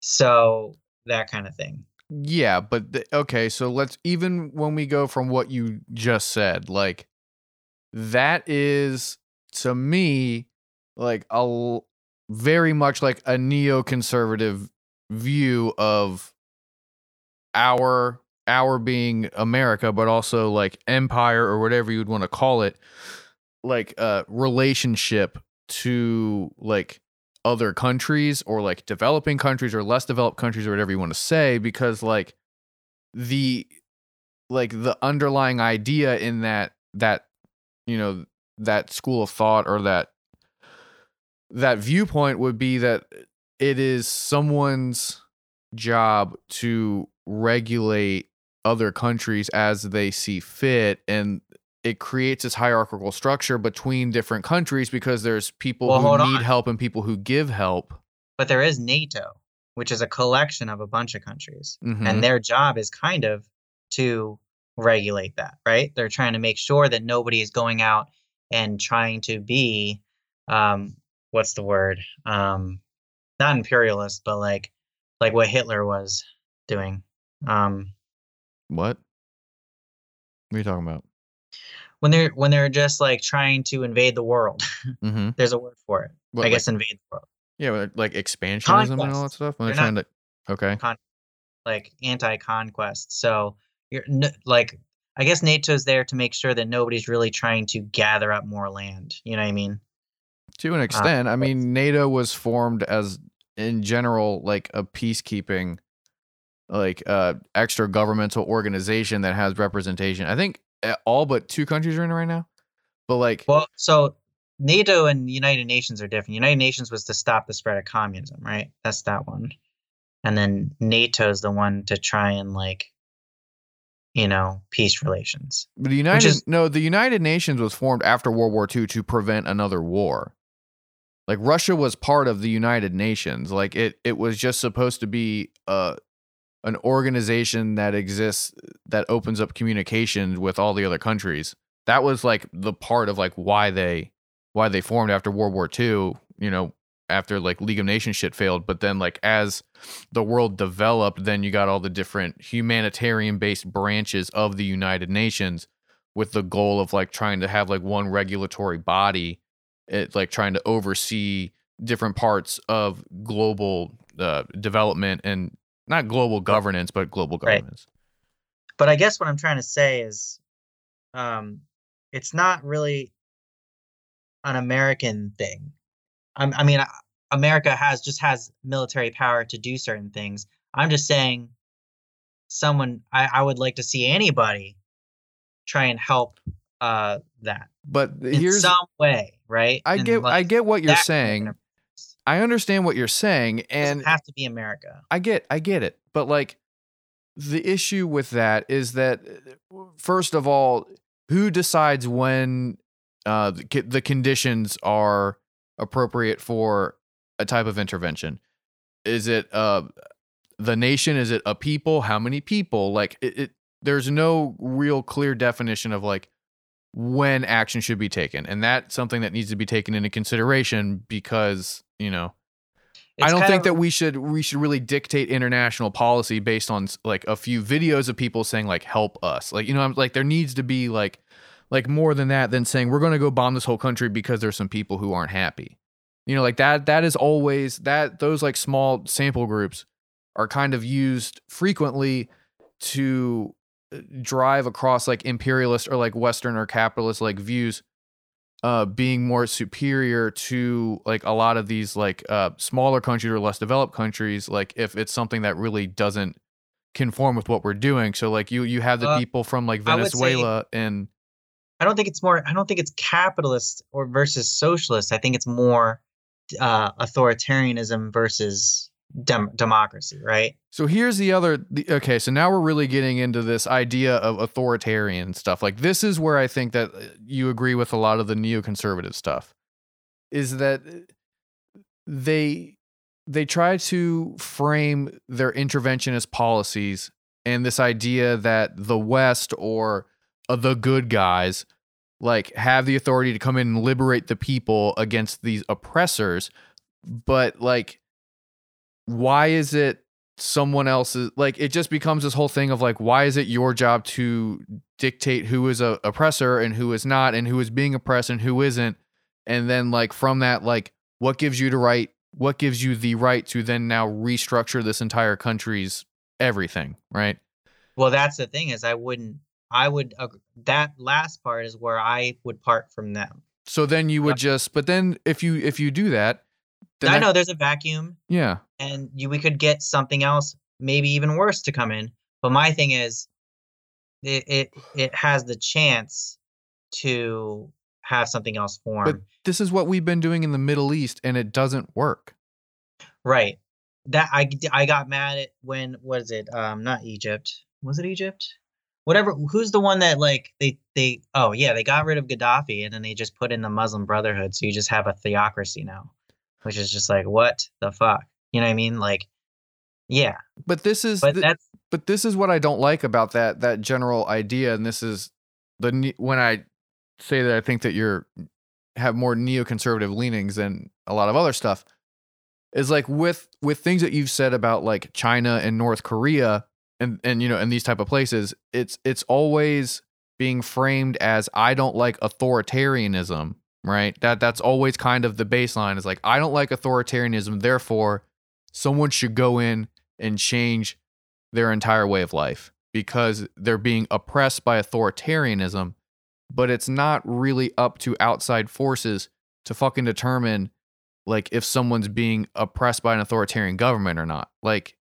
So that kind of thing. Yeah, but the, okay, so let's even when we go from what you just said, like that is to me like a very much like a neoconservative view of our our being America, but also like empire or whatever you'd want to call it, like uh relationship to like other countries or like developing countries or less developed countries or whatever you want to say because like the like the underlying idea in that that you know that school of thought or that that viewpoint would be that it is someone's job to regulate other countries as they see fit and it creates this hierarchical structure between different countries because there's people Well, who need on. help and people who give help But there is NATO, which is a collection of a bunch of countries. Mhm. and their job is kind of to regulate that right they're trying to make sure that nobody is going out and trying to be um what's the word um not imperialist but like like what hitler was doing um what? What are you talking about? When they're when they're just like trying to invade the world. Mm-hmm. there's a word for it. What, i like- guess invade the world. Yeah like expansionism and all that stuff? When they're, They're trying to okay. like anti-conquest. So you're n- like i guess nato's there to make sure that nobody's really trying to gather up more land. You know what i mean? To an extent, I mean, NATO was formed as, in general, like a peacekeeping, like uh, extra governmental organization that has representation. I think uh, all but two countries are in it right now. But like, Well, so NATO and United Nations are different. United Nations was to stop the spread of communism, right? That's that one. And then NATO is the one to try and like, you know, peace relations. but the United is- no, the United Nations was formed after World War II to prevent another war. Like Russia was part of the United Nations. Like it, it was just supposed to be uh, an organization that exists that opens up communication with all the other countries. That was like the part of like why they why they formed after World War II, you know, after like League of Nations shit failed. But then like as the world developed, then you got all the different humanitarian based branches of the United Nations with the goal of like trying to have like one regulatory body, it like trying to oversee different parts of global uh, development and not global governance, but global Right. governance. But I guess what I'm trying to say is um it's not really an American thing. I'm, I mean, America has just has military power to do certain things. I'm just saying someone I, I would like to see anybody try and help uh that But in here's some way, right? I And, get I get what you're that kind of saying. I understand what you're saying, and It have to be America. I get I get it. But like the issue with that is that uh, first of all, who decides when uh the, the conditions are appropriate for a type of intervention? Is it uh the nation? Is it a people? How many people? Like it, it there's no real clear definition of like when action should be taken. And that's something that needs to be taken into consideration because, you know, I don't think of- that we should we should really dictate international policy based on like a few videos of people saying like help us. Like you know I'm like there needs to be like like more than that than saying we're going to go bomb this whole country because there's some people who aren't happy. You know like that that is always that those like small sample groups are kind of used frequently to drive across like imperialist or like western or capitalist like views uh being more superior to like a lot of these like uh smaller countries or less developed countries like if it's something that really doesn't conform with what we're doing so like you you have the Uh, people from like would say- Venezuela and I don't think it's more. I don't think it's capitalist or versus socialist. I think it's more uh, authoritarianism versus dem- democracy, right? So here's the other. The, okay, so now we're really getting into this idea of authoritarian stuff. Like this is where I think that uh, you agree with a lot of the neoconservative stuff. Is that uh, they they try to frame their interventionist policies and this idea that the West or uh, the good guys like have the authority to come in and liberate the people against these oppressors, but like why is it someone else's like it just becomes this whole thing of like why is it your job to dictate who is a oppressor and who is not and who is being oppressed and who isn't and then like from that like what gives you the right what gives you the right to then now restructure this entire country's everything right Well, that's the thing is I wouldn't. I would. ag- That last part is where I would part from them. So then you would just, but then if you if you do that, I that- know there's a vacuum, yeah, and you, we could get something else, maybe even worse, to come in. But my thing is, it it, it has the chance to have something else form. but this is what we've been doing in the Middle East, and it doesn't work. Right. That I I got mad at when was it? Um, not Egypt. Was it Egypt? Whatever. Who's the one that like they they? Oh yeah, they got rid of Gaddafi and then they just put in the Muslim Brotherhood, so you just have a theocracy now, which is just like what the fuck? You know what I mean? Like, yeah. But this is But the- that's but this is what I don't like about that that general idea, and this is the when I say that I think that you're have more neoconservative leanings than a lot of other stuff is like with with things that you've said about like China and North Korea and and you know and these type of places it's it's always being framed as I don't like authoritarianism right that that's always kind of the baseline is like I don't like authoritarianism therefore someone should go in and change their entire way of life because they're being oppressed by authoritarianism, but it's not really up to outside forces to fucking determine like if someone's being oppressed by an authoritarian government or not. Like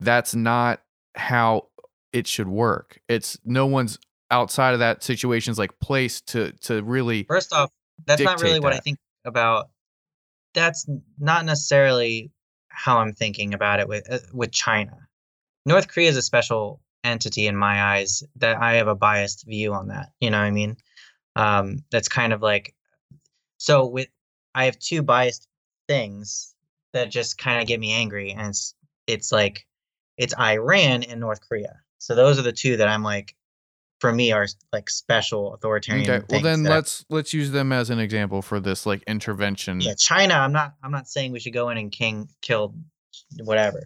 that's not how it should work. It's no one's outside of that situation's like place to to really first off, that's not really what I think about. That's not necessarily how I'm thinking about it with uh, with China. North Korea is a special entity in my eyes that I have a biased view on that. You know what I mean? Um, that's kind of like so with I have two biased things that just kind of get me angry, and it's it's like it's Iran and North Korea. So those are the two that I'm like, for me, are like special authoritarian. Okay. Well then let's let's use them as an example for this like intervention. yeah china i'm not i'm not saying we should go in and king kill whatever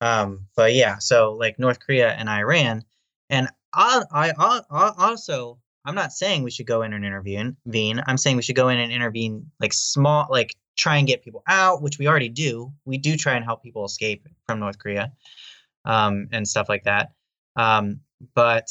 um but yeah so like north korea and iran and i i, I I also i'm not saying we should go in and intervene intervene. i'm saying we should go in and intervene like small like try and get people out which we already do we do try and help people escape from north korea um and stuff like that um but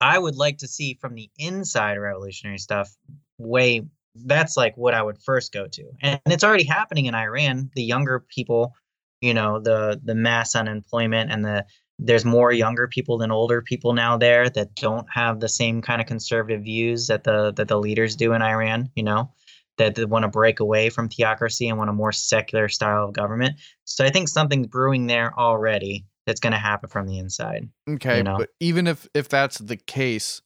I would like to see from the inside revolutionary stuff way that's like what I would first go to. And it's already happening in Iran. The younger people, you know, the the mass unemployment and the there's more younger people than older people now there that don't have the same kind of conservative views that the that the leaders do in Iran, you know, that, that want to break away from theocracy and want a more secular style of government. So I think something's brewing there already that's going to happen from the inside. Okay, know? but even if if that's the case,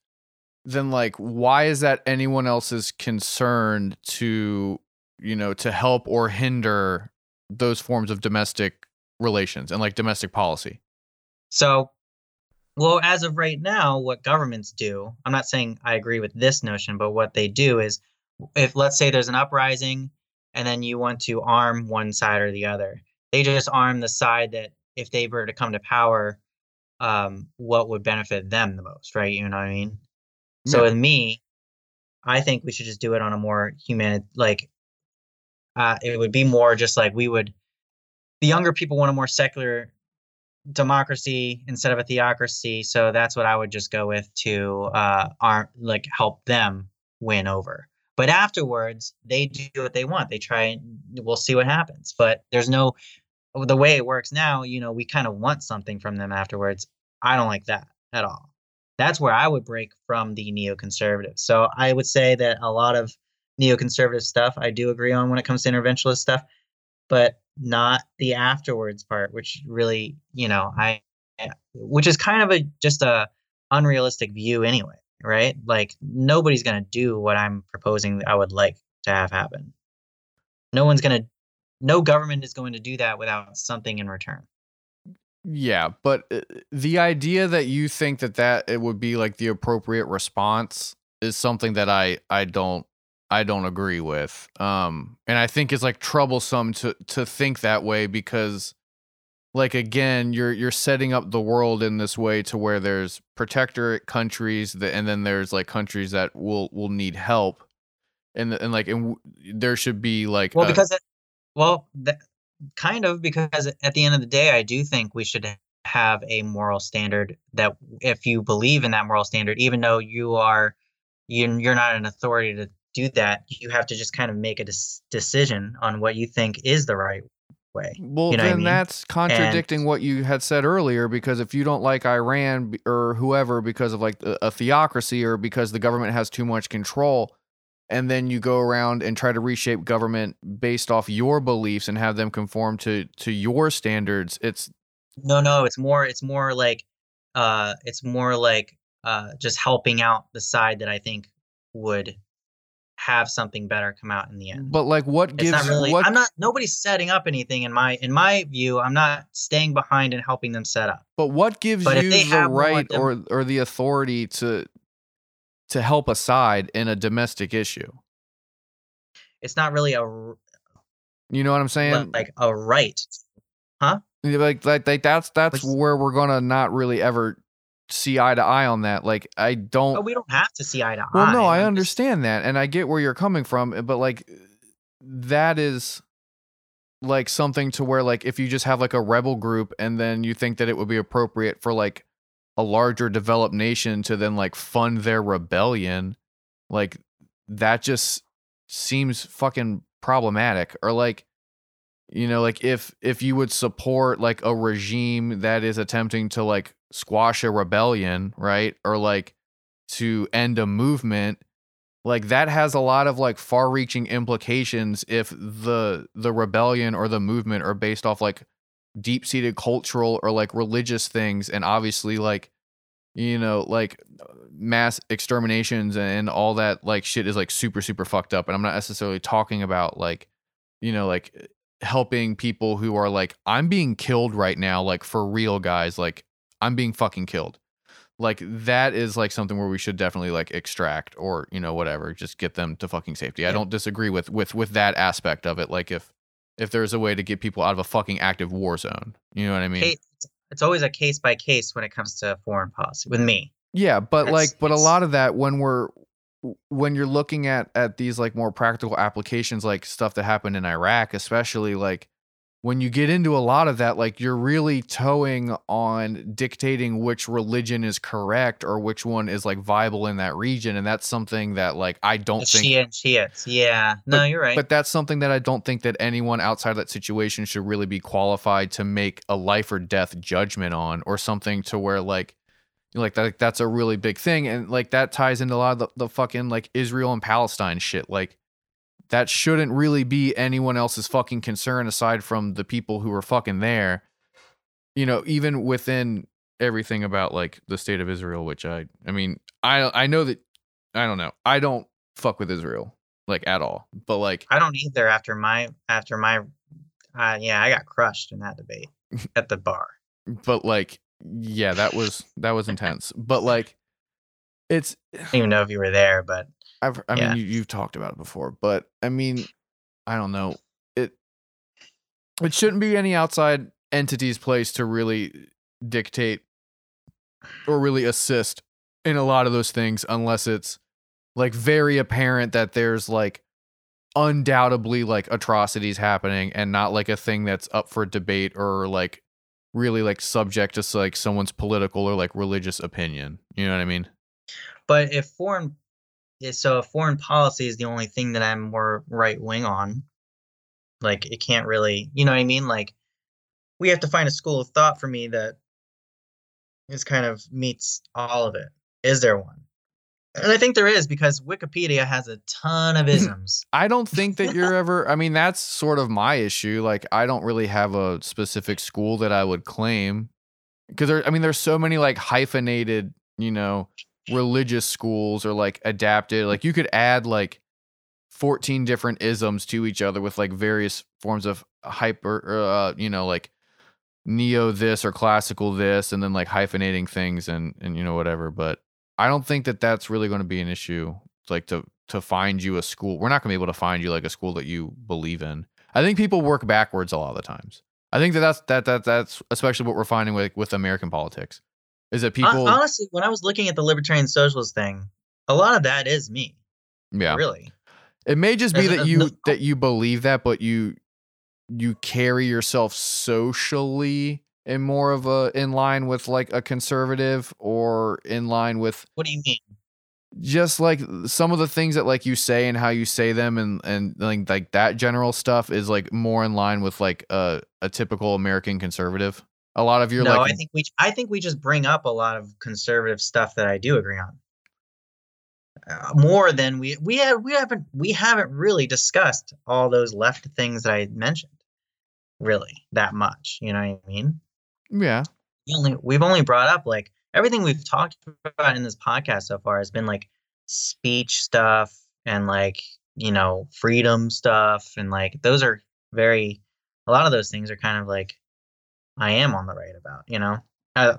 then like why is that anyone else's concern to you know to help or hinder those forms of domestic relations and like domestic policy? So, well, as of right now, what governments do, I'm not saying I agree with this notion, but what they do is if, let's say, there's an uprising and then you want to arm one side or the other, they just arm the side that if they were to come to power, um, what would benefit them the most, right? You know what I mean? So, with me, I think we should just do it on a more human, like, uh, it would be more just like we would, the younger people want a more secular democracy instead of a theocracy. So that's what I would just go with to uh arm like help them win over. But afterwards, they do what they want. They try and we'll see what happens. But there's no the way it works now, you know, we kind of want something from them afterwards. I don't like that at all. That's where I would break from the neoconservatives. So I would say that a lot of neoconservative stuff I do agree on when it comes to interventionist stuff but not the afterwards part, which really, you know, I, eh, which is kind of a just a unrealistic view anyway, right? Like nobody's gonna do what I'm proposing. I would like to have happen. No one's gonna, no government is going to do that without something in return. Yeah, but uh, the idea that you think that that it would be like the appropriate response is something that I I don't I don't agree with. Um and I think it's like troublesome to to think that way because like again, you're you're setting up the world in this way to where there's protectorate countries that and then there's like countries that will will need help. And and like and w- there should be like Well, a- because, it, well, that, kind of because at the end of the day, I do think we should have a moral standard that if you believe in that moral standard even though you are you, you're not an authority to do that you have to just kind of make a dis- decision on what you think is the right way Well, You know what I then mean? that's contradicting what you had said earlier because if you don't like Iran or whoever because of like a, a theocracy or because the government has too much control, and then you go around and try to reshape government based off your beliefs and have them conform to to your standards, it's no no it's more it's more like uh it's more like uh just helping out the side that i think would have something better come out in the end. But like what it's gives really what i'm not nobody's setting up anything in my in my view i'm not staying behind and helping them set up. But what gives But you the right dem- or or the authority to to help a side in a domestic issue? it's not really a. You know what I'm saying? like a right huh? like like, like that's that's where we're gonna not really ever see eye to eye on that. Like I don't. but we don't have to see eye to well, eye no, I understand that, and I get where you're coming from, eh, but like that is like something to where like if you just have like a rebel group and then you think that it would be appropriate for like a larger developed nation to then like fund their rebellion like that just seems fucking problematic. Or like you know like if if you would support like a regime that is attempting to like squash a rebellion right? Or like to end a movement like that has a lot of like far reaching implications if the the rebellion or the movement are based off like deep seated cultural or like religious things and obviously like you know like mass exterminations and all that like shit is like super super fucked up and i'm not necessarily talking about like you know like helping people who are like i'm being killed right now like for real guys like i'm being fucking killed. Like that is like something where we should definitely like extract or you know whatever just get them to fucking safety. I don't disagree with with with that aspect of it like if if there's a way to get people out of a fucking active war zone you know what i mean? Case- it's always a case by case when it comes to foreign policy with me. Yeah, but That's- like, but a lot of that when we're when you're looking at at these like more practical applications, like stuff that happened in Iraq, especially like when you get into a lot of that, like you're really towing on dictating which religion is correct or which one is like viable in that region, and that's something that like I don't the think. And Shiites. Yeah, no, you're right. But that's something that I don't think that anyone outside that situation should really be qualified to make a life or death judgment on, or something to where like, like that that's a really big thing, and like that ties into a lot of the, the fucking like Israel and Palestine shit. Like that shouldn't really be anyone else's fucking concern aside from the people who are fucking there. You know, even within everything about like the state of Israel, which I I mean, I I know that I don't know. I don't fuck with Israel like at all. But like I don't either. After my after my, uh, yeah, I got crushed in that debate at the bar. but like yeah, that was that was intense. But like it's I don't even know if you were there, but I've I Yeah. mean you, you've talked about it before, but I mean I don't know. It it shouldn't be any outside entity's place to really dictate or really assist in a lot of those things unless it's like very apparent that there's like undoubtedly like atrocities happening and not like a thing that's up for debate or like really like subject to like someone's political or like religious opinion. You know what I mean? but if foreign, so foreign policy is the only thing that I'm more right wing on, like it can't really, you know what I mean? Like we have to find a school of thought for me that is kind of meets all of it. Is there one? And I think there is because Wikipedia has a ton of isms. I don't think that you're ever. I mean, that's sort of my issue. Like, I don't really have a specific school that I would claim because there. I mean, there's so many like hyphenated, you know, religious schools or like adapted. Like, you could add like 14 different isms to each other with like various forms of hyper, uh, you know, like neo this or classical this, and then like hyphenating things and and you know whatever. But I don't think that that's really going to be an issue. Like to to find you a school. We're not going to be able to find you like a school that you believe in. I think people work backwards a lot of the times. I think that that's that that that's especially what we're finding with with American politics is Hon- people Honestly, when I was looking at the libertarian socialist thing, a lot of that is me. yeah. Really. It may just be There's that you no- that you believe that but you you carry yourself socially in more of a in line with like a conservative or in line with What do you mean? just like some of the things that like you say and how you say them and and like like that general stuff is like more in line with like a a typical American conservative. A lot of your no, like I think we I think we just bring up a lot of conservative stuff that I do agree on. Uh, more than we we have we haven't we haven't really discussed all those left things that I mentioned really that much. You know what I mean? yeah. We only we've only brought up like everything we've talked about in this podcast so far has been like speech stuff and like you know freedom stuff and like those are very a lot of those things are kind of like I am on the right about you know uh,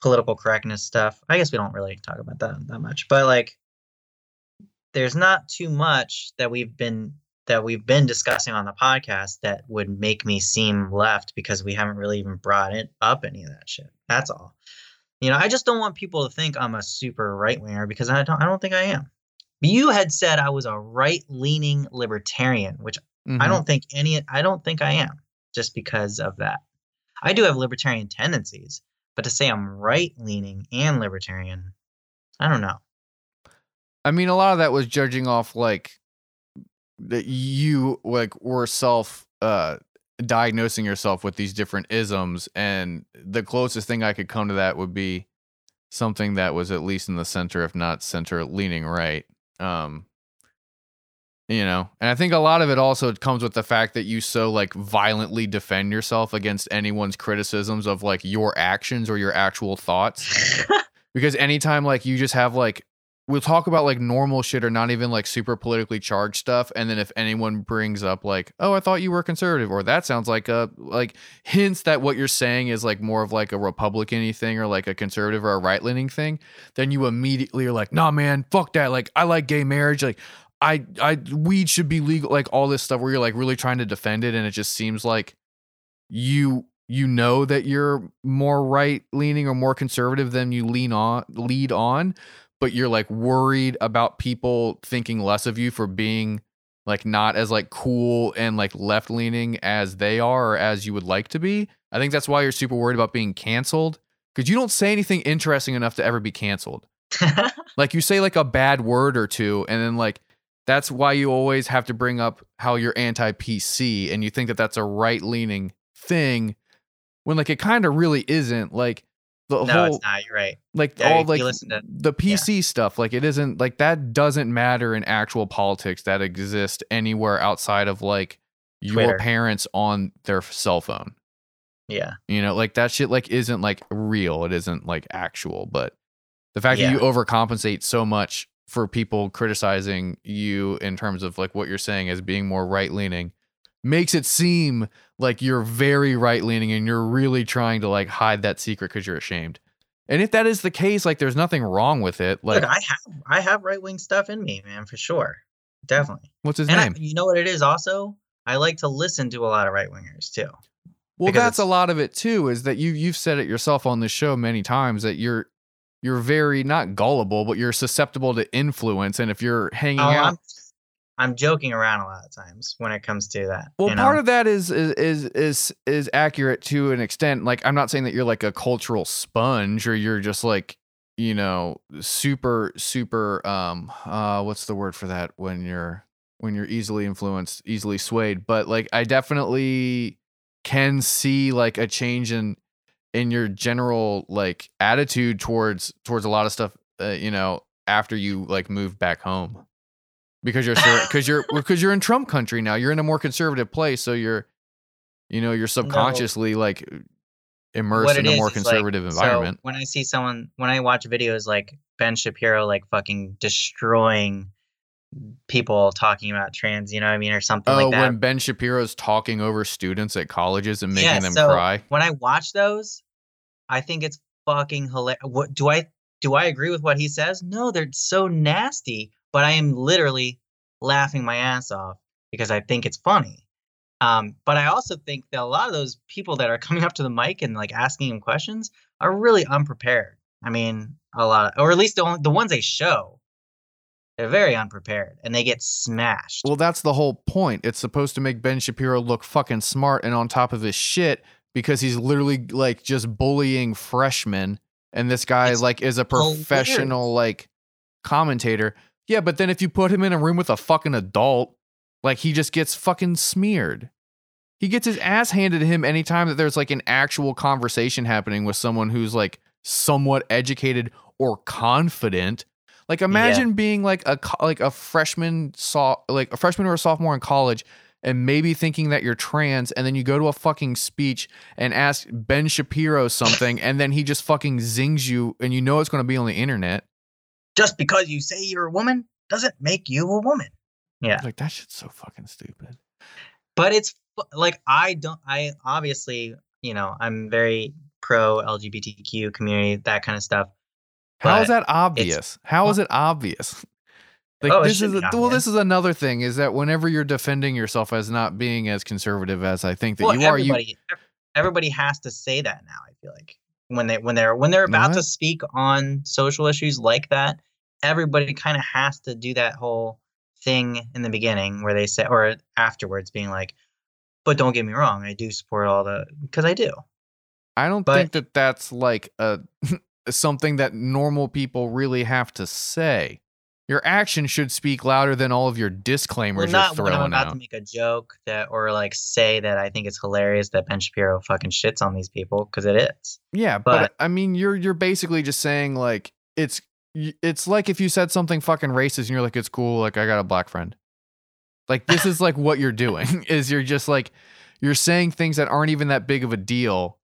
political correctness stuff. I guess we don't really talk about that that much, but like there's not too much that we've been that we've been discussing on the podcast that would make me seem left because we haven't really even brought it up any of that shit. That's all. You know, I just don't want people to think I'm a super right winger because I don't I don't think I am. You had said I was a right leaning libertarian, which I Mhm. don't think any I don't think I am just because of that. I do have libertarian tendencies, but to say I'm right leaning and libertarian, I don't know. I mean, a lot of that was judging off like that you like were self uh diagnosing yourself with these different isms, and the closest thing I could come to that would be something that was at least in the center, if not center leaning right. Um, you know, and I think a lot of it also comes with the fact that you so like violently defend yourself against anyone's criticisms of like your actions or your actual thoughts. Because anytime like you just have like we'll talk about like normal shit or not even like super politically charged stuff and then if anyone brings up like oh i thought you were conservative or that sounds like a like hints that what you're saying is like more of like a republican thing or like a conservative or a right-leaning thing then you immediately are like nah man fuck that like i like gay marriage like i i weed should be legal like all this stuff where you're like really trying to defend it and it just seems like you you know that you're more right leaning or more conservative than you lean on lead on but you're like worried about people thinking less of you for being like not as like cool and like left leaning as they are or as you would like to be. I think that's why you're super worried about being canceled because you don't say anything interesting enough to ever be canceled. Like you say like a bad word or two and then like that's why you always have to bring up how you're anti-pc and you think that that's a right leaning thing when like it kind of really isn't like the no, whole it's not. You're right. like Yeah, all like to- the PC stuff like it isn't like that doesn't matter in actual politics that exist anywhere outside of like your Twitter. parents on their cell phone Yeah. you know like that shit like isn't like real it isn't like actual but the fact that you overcompensate so much for people criticizing you in terms of like what you're saying as being more right leaning makes it seem like you're very right leaning and you're really trying to like hide that secret because you're ashamed and if that is the case like there's nothing wrong with it like Look, I have I have right wing stuff in me, man, for sure. Definitely. what's his and I, name you know what it is also? I like to listen to a lot of right wingers too. Well, that's a lot of it too. Is that you you've said it yourself on this show many times that you're you're very not gullible, but you're susceptible to influence. And if you're hanging Oh, out, I'm I'm joking around a lot of times when it comes to that. well, part know? of that is is is is is accurate to an extent. Like I'm not saying that you're like a cultural sponge or you're just like you know super super um uh what's the word for that when you're when you're easily influenced easily swayed but like i definitely can see like a change in in your general like attitude towards towards a lot of stuff uh, you know after you like move back home? Because you're because you're because you're in Trump country now. You're in a more conservative place so you're you know you're subconsciously like immersed in a is more is, like, conservative so environment. when I see someone, when I watch videos like Ben Shapiro, like fucking destroying people talking about trans, you know what I mean, or something oh like that. when Ben Shapiro's talking over students at colleges and making Yeah, them so cry When I watch those, I think it's fucking hilarious. What do I do? I agree with what he says? No, they're so nasty. But I am literally laughing my ass off because I think it's funny. Um, but I also think that a lot of those people that are coming up to the mic and like asking him questions are really unprepared. I mean, a lot, or at least the only, the ones they show, they're very unprepared and they get smashed. Well, that's the whole point. It's supposed to make Ben Shapiro look fucking smart and on top of his shit because he's literally like just bullying freshmen and this guy It's like is a hilarious. professional like commentator. Yeah, but then if you put him in a room with a fucking adult, like he just gets fucking smeared. He gets his ass handed to him anytime that there's like an actual conversation happening with someone who's like somewhat educated or confident. Like imagine being like a like a freshman saw like a freshman or a sophomore in college and maybe thinking that you're trans and then you go to a fucking speech and ask Ben Shapiro something and then he just fucking zings you and you know it's going to be on the internet. Just because you say you're a woman doesn't make you a woman. Yeah. Like that shit's so fucking stupid. but it's like I don't. I obviously, you know, I'm very pro LGBTQ community, that kind of stuff. How is that obvious? How is oh. it obvious? Like Oh, this is a, well, this is another thing is that whenever you're defending yourself as not being as conservative as I think that Well, you are, you everybody, ev- everybody has to say that now. I feel like when they when they're when they're about uh-huh. to speak on social issues like that, everybody kind of has to do that whole thing in the beginning where they say or afterwards being like, "But don't get me wrong, I do support all the because I do." I don't But- think that that's like a something that normal people really have to say. Your action should speak louder than all of your Well, disclaimers not you're when I'm throwing about out. to make a joke that or like say that I think it's hilarious that Ben Shapiro fucking shits on these people because it is. Yeah, but, But- I mean, you're you're basically just saying like it's it's like if you said something fucking racist and you're like it's cool, like I got a black friend. Like this is like what you're doing is you're just like you're saying things that aren't even that big of a deal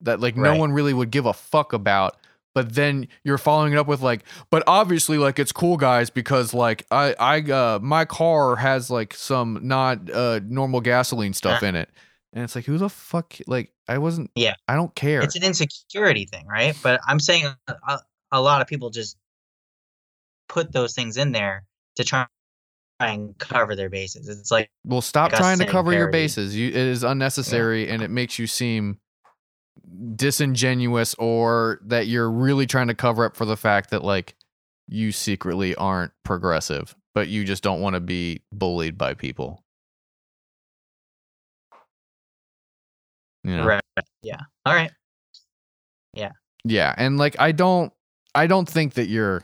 that like no one really would give a fuck about. But then you're following it up with like, but obviously like it's cool guys because like I I uh my car has like some not uh normal gasoline stuff Uh. in it. And it's like who the fuck like I wasn't Yeah. I don't care. It's an insecurity thing, right? But I'm saying a, a, a lot of people just put those things in there to try and cover their bases. It's like Well, stop like trying to cover your bases. You, it is unnecessary and it makes you seem disingenuous or that you're really trying to cover up for the fact that like you secretly aren't progressive, but you just don't want to be bullied by people. You know? right, yeah. All right. Yeah, Yeah, and like I don't I don't think that you're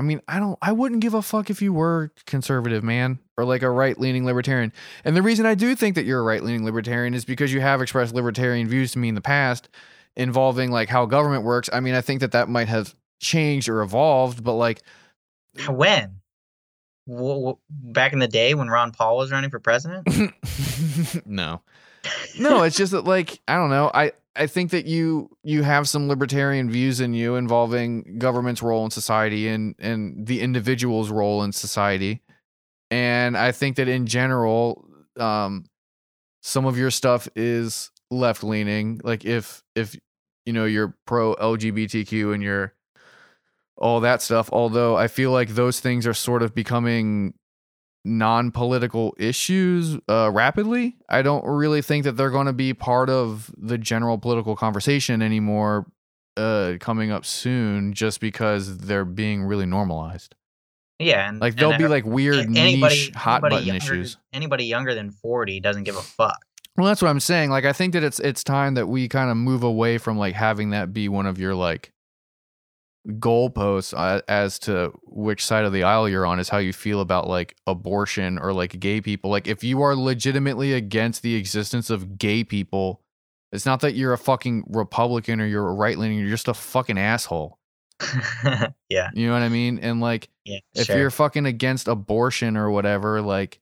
I mean, I don't I wouldn't give a fuck if you were conservative, man, or like a right-leaning libertarian. And the reason I do think that you're a right-leaning libertarian is because you have expressed libertarian views to me in the past involving like how government works. I mean, I think that that might have changed or evolved, but like When? W- w- back in the day when Ron Paul was running for president? no. No, it's just that like I don't know. I I think that you you have some libertarian views in you involving government's role in society and and the individual's role in society. And I think that in general um some of your stuff is left leaning like if if you know you're pro LGBTQ and you're all that stuff although I feel like those things are sort of becoming non-political issues uh, rapidly. I don't really think that they're going to be part of the general political conversation anymore uh, coming up soon, just because they're being really normalized. Yeah, and Like and there'll be like weird anybody, niche hot button younger, issues. Anybody younger than 40 doesn't give a fuck. Well, that's what I'm saying. Like I think that it's it's time that we kind of move away from like having that be one of your like goalposts uh, as to which side of the aisle you're on is how you feel about like abortion or like gay people. Like if you are legitimately against the existence of gay people, it's not that you're a fucking Republican or you're a right leaning, you're just a fucking asshole. yeah, You know what I mean? And like yeah. if sure. you're fucking against abortion or whatever, like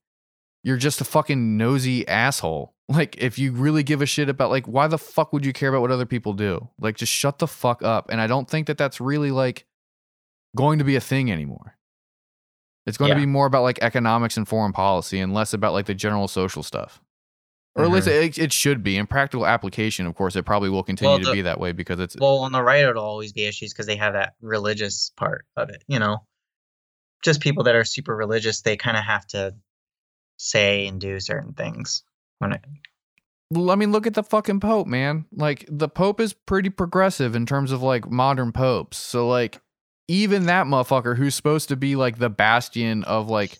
you're just a fucking nosy asshole. Like if you really give a shit about like why the fuck would you care about what other people do? Like just shut the fuck up. And I don't think that that's really like going to be a thing anymore. It's going Yeah. to be more about like economics and foreign policy and less about like the general social stuff. Or at least Mhm. it, it should be. In practical application, of course, it probably will continue Well, to be that way because it's well, on the right, it'll always be issues because they have that religious part of it. You know, just people that are super religious, they kind of have to say and do certain things when it. Well, I mean, look at the fucking Pope, man. Like the Pope is pretty progressive in terms of like modern popes. So like even that motherfucker who's supposed to be like the bastion of like,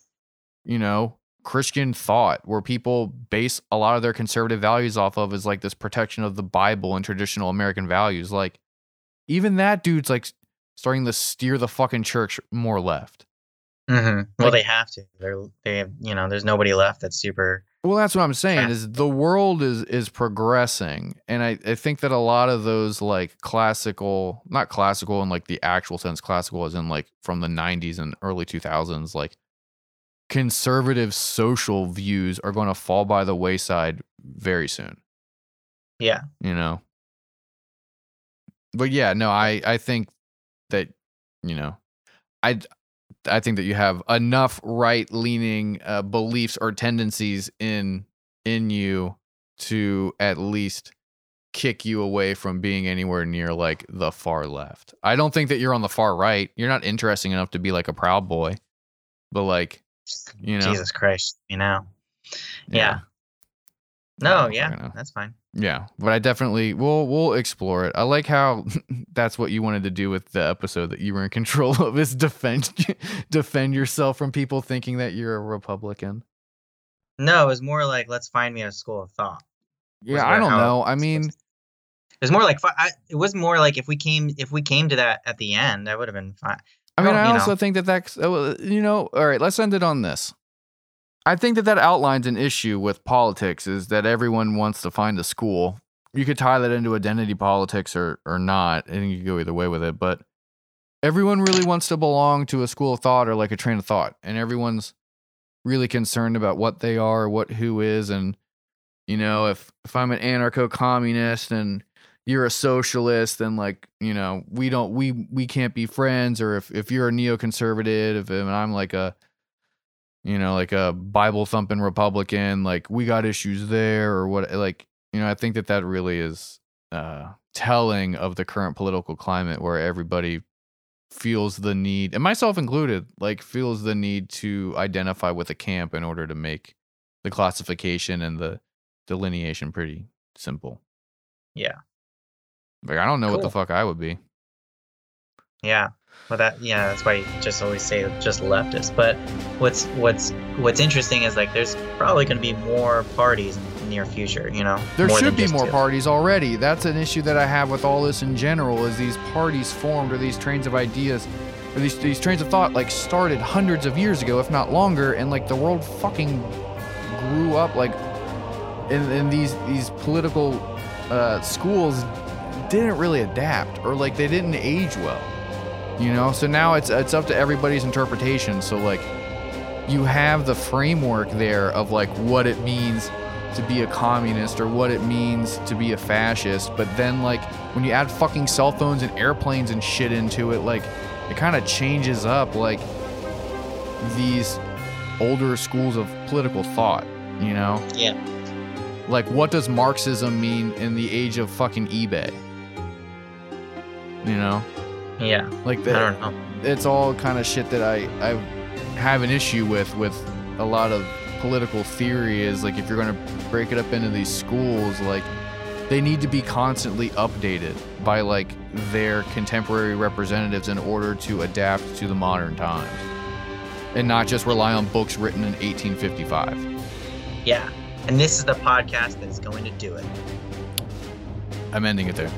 you know, Christian thought where people base a lot of their conservative values off of is like this protection of the Bible and traditional American values. Like even that dude's like starting to steer the fucking church more left. hmm Like- Well, they have to. They're they have you know. There's nobody left that's super. Well, that's what I'm saying is the world is is progressing, and I, I think that a lot of those like classical, not classical in like the actual sense, classical as in like from the '90s and early 2000s, like conservative social views are going to fall by the wayside very soon. Yeah. You know. But yeah, no, I I think that you know, I I think that you have enough right leaning uh, beliefs or tendencies in in you to at least kick you away from being anywhere near like the far left. I don't think that you're on the far right. You're not interesting enough to be like a proud boy. But like, you know, Jesus Christ. You know. Yeah. No. Yeah. fucking know. That's fine. Yeah, but I definitely we'll we'll explore it. I like how that's what you wanted to do with the episode that you were in control of is defend defend yourself from people thinking that you're a Republican. No, it was more like let's find me a school of thought. Yeah, I don't know. I mean, to- it was more like I, it was more like if we came if we came to that at the end, I would have been fine. I mean, I you also know. think that that's uh, you know. All right, let's end it on this. I think that that outlines an issue with politics is that everyone wants to find a school. You could tie that into identity politics or or not, and you could go either way with it. But everyone really wants to belong to a school of thought or like a train of thought, and everyone's really concerned about what they are, what who is, and you know, if if I'm an anarcho-communist and you're a socialist and like you know we don't we we can't be friends or if if you're a neoconservative and i'm like a you know like a bible thumping republican like we got issues there or what like you know i think that that really is uh telling of the current political climate where everybody feels the need and myself included like feels the need to identify with a camp in order to make the classification and the delineation pretty simple Yeah. like I don't know what the fuck I would be. Yeah. Well, that yeah, that's why you just always say just leftist. But what's what's what's interesting is like there's probably going to be more parties in the near future. You know, There should be more two. parties already. That's an issue that I have with all this in general. Is these parties formed or these trains of ideas or these these trains of thought like started hundreds of years ago, if not longer, and like the world fucking grew up like and, and these these political uh, schools didn't really adapt or like they didn't age well. You know, so now it's it's up to everybody's interpretation. So like you have the framework there of like what it means to be a communist or what it means to be a fascist, but then like when you add fucking cell phones and airplanes and shit into it, like it kind of changes up like these older schools of political thought, you know? Yeah. Like what does Marxism mean in the age of fucking eBay? You know? Yeah. Like I that don't know. it's all kind of shit that I I have an issue with with a lot of political theory is like if you're going to break it up into these schools like they need to be constantly updated by like their contemporary representatives in order to adapt to the modern times and not just rely on books written in 1855 Yeah. And this is the podcast that's going to do it. i'm ending it there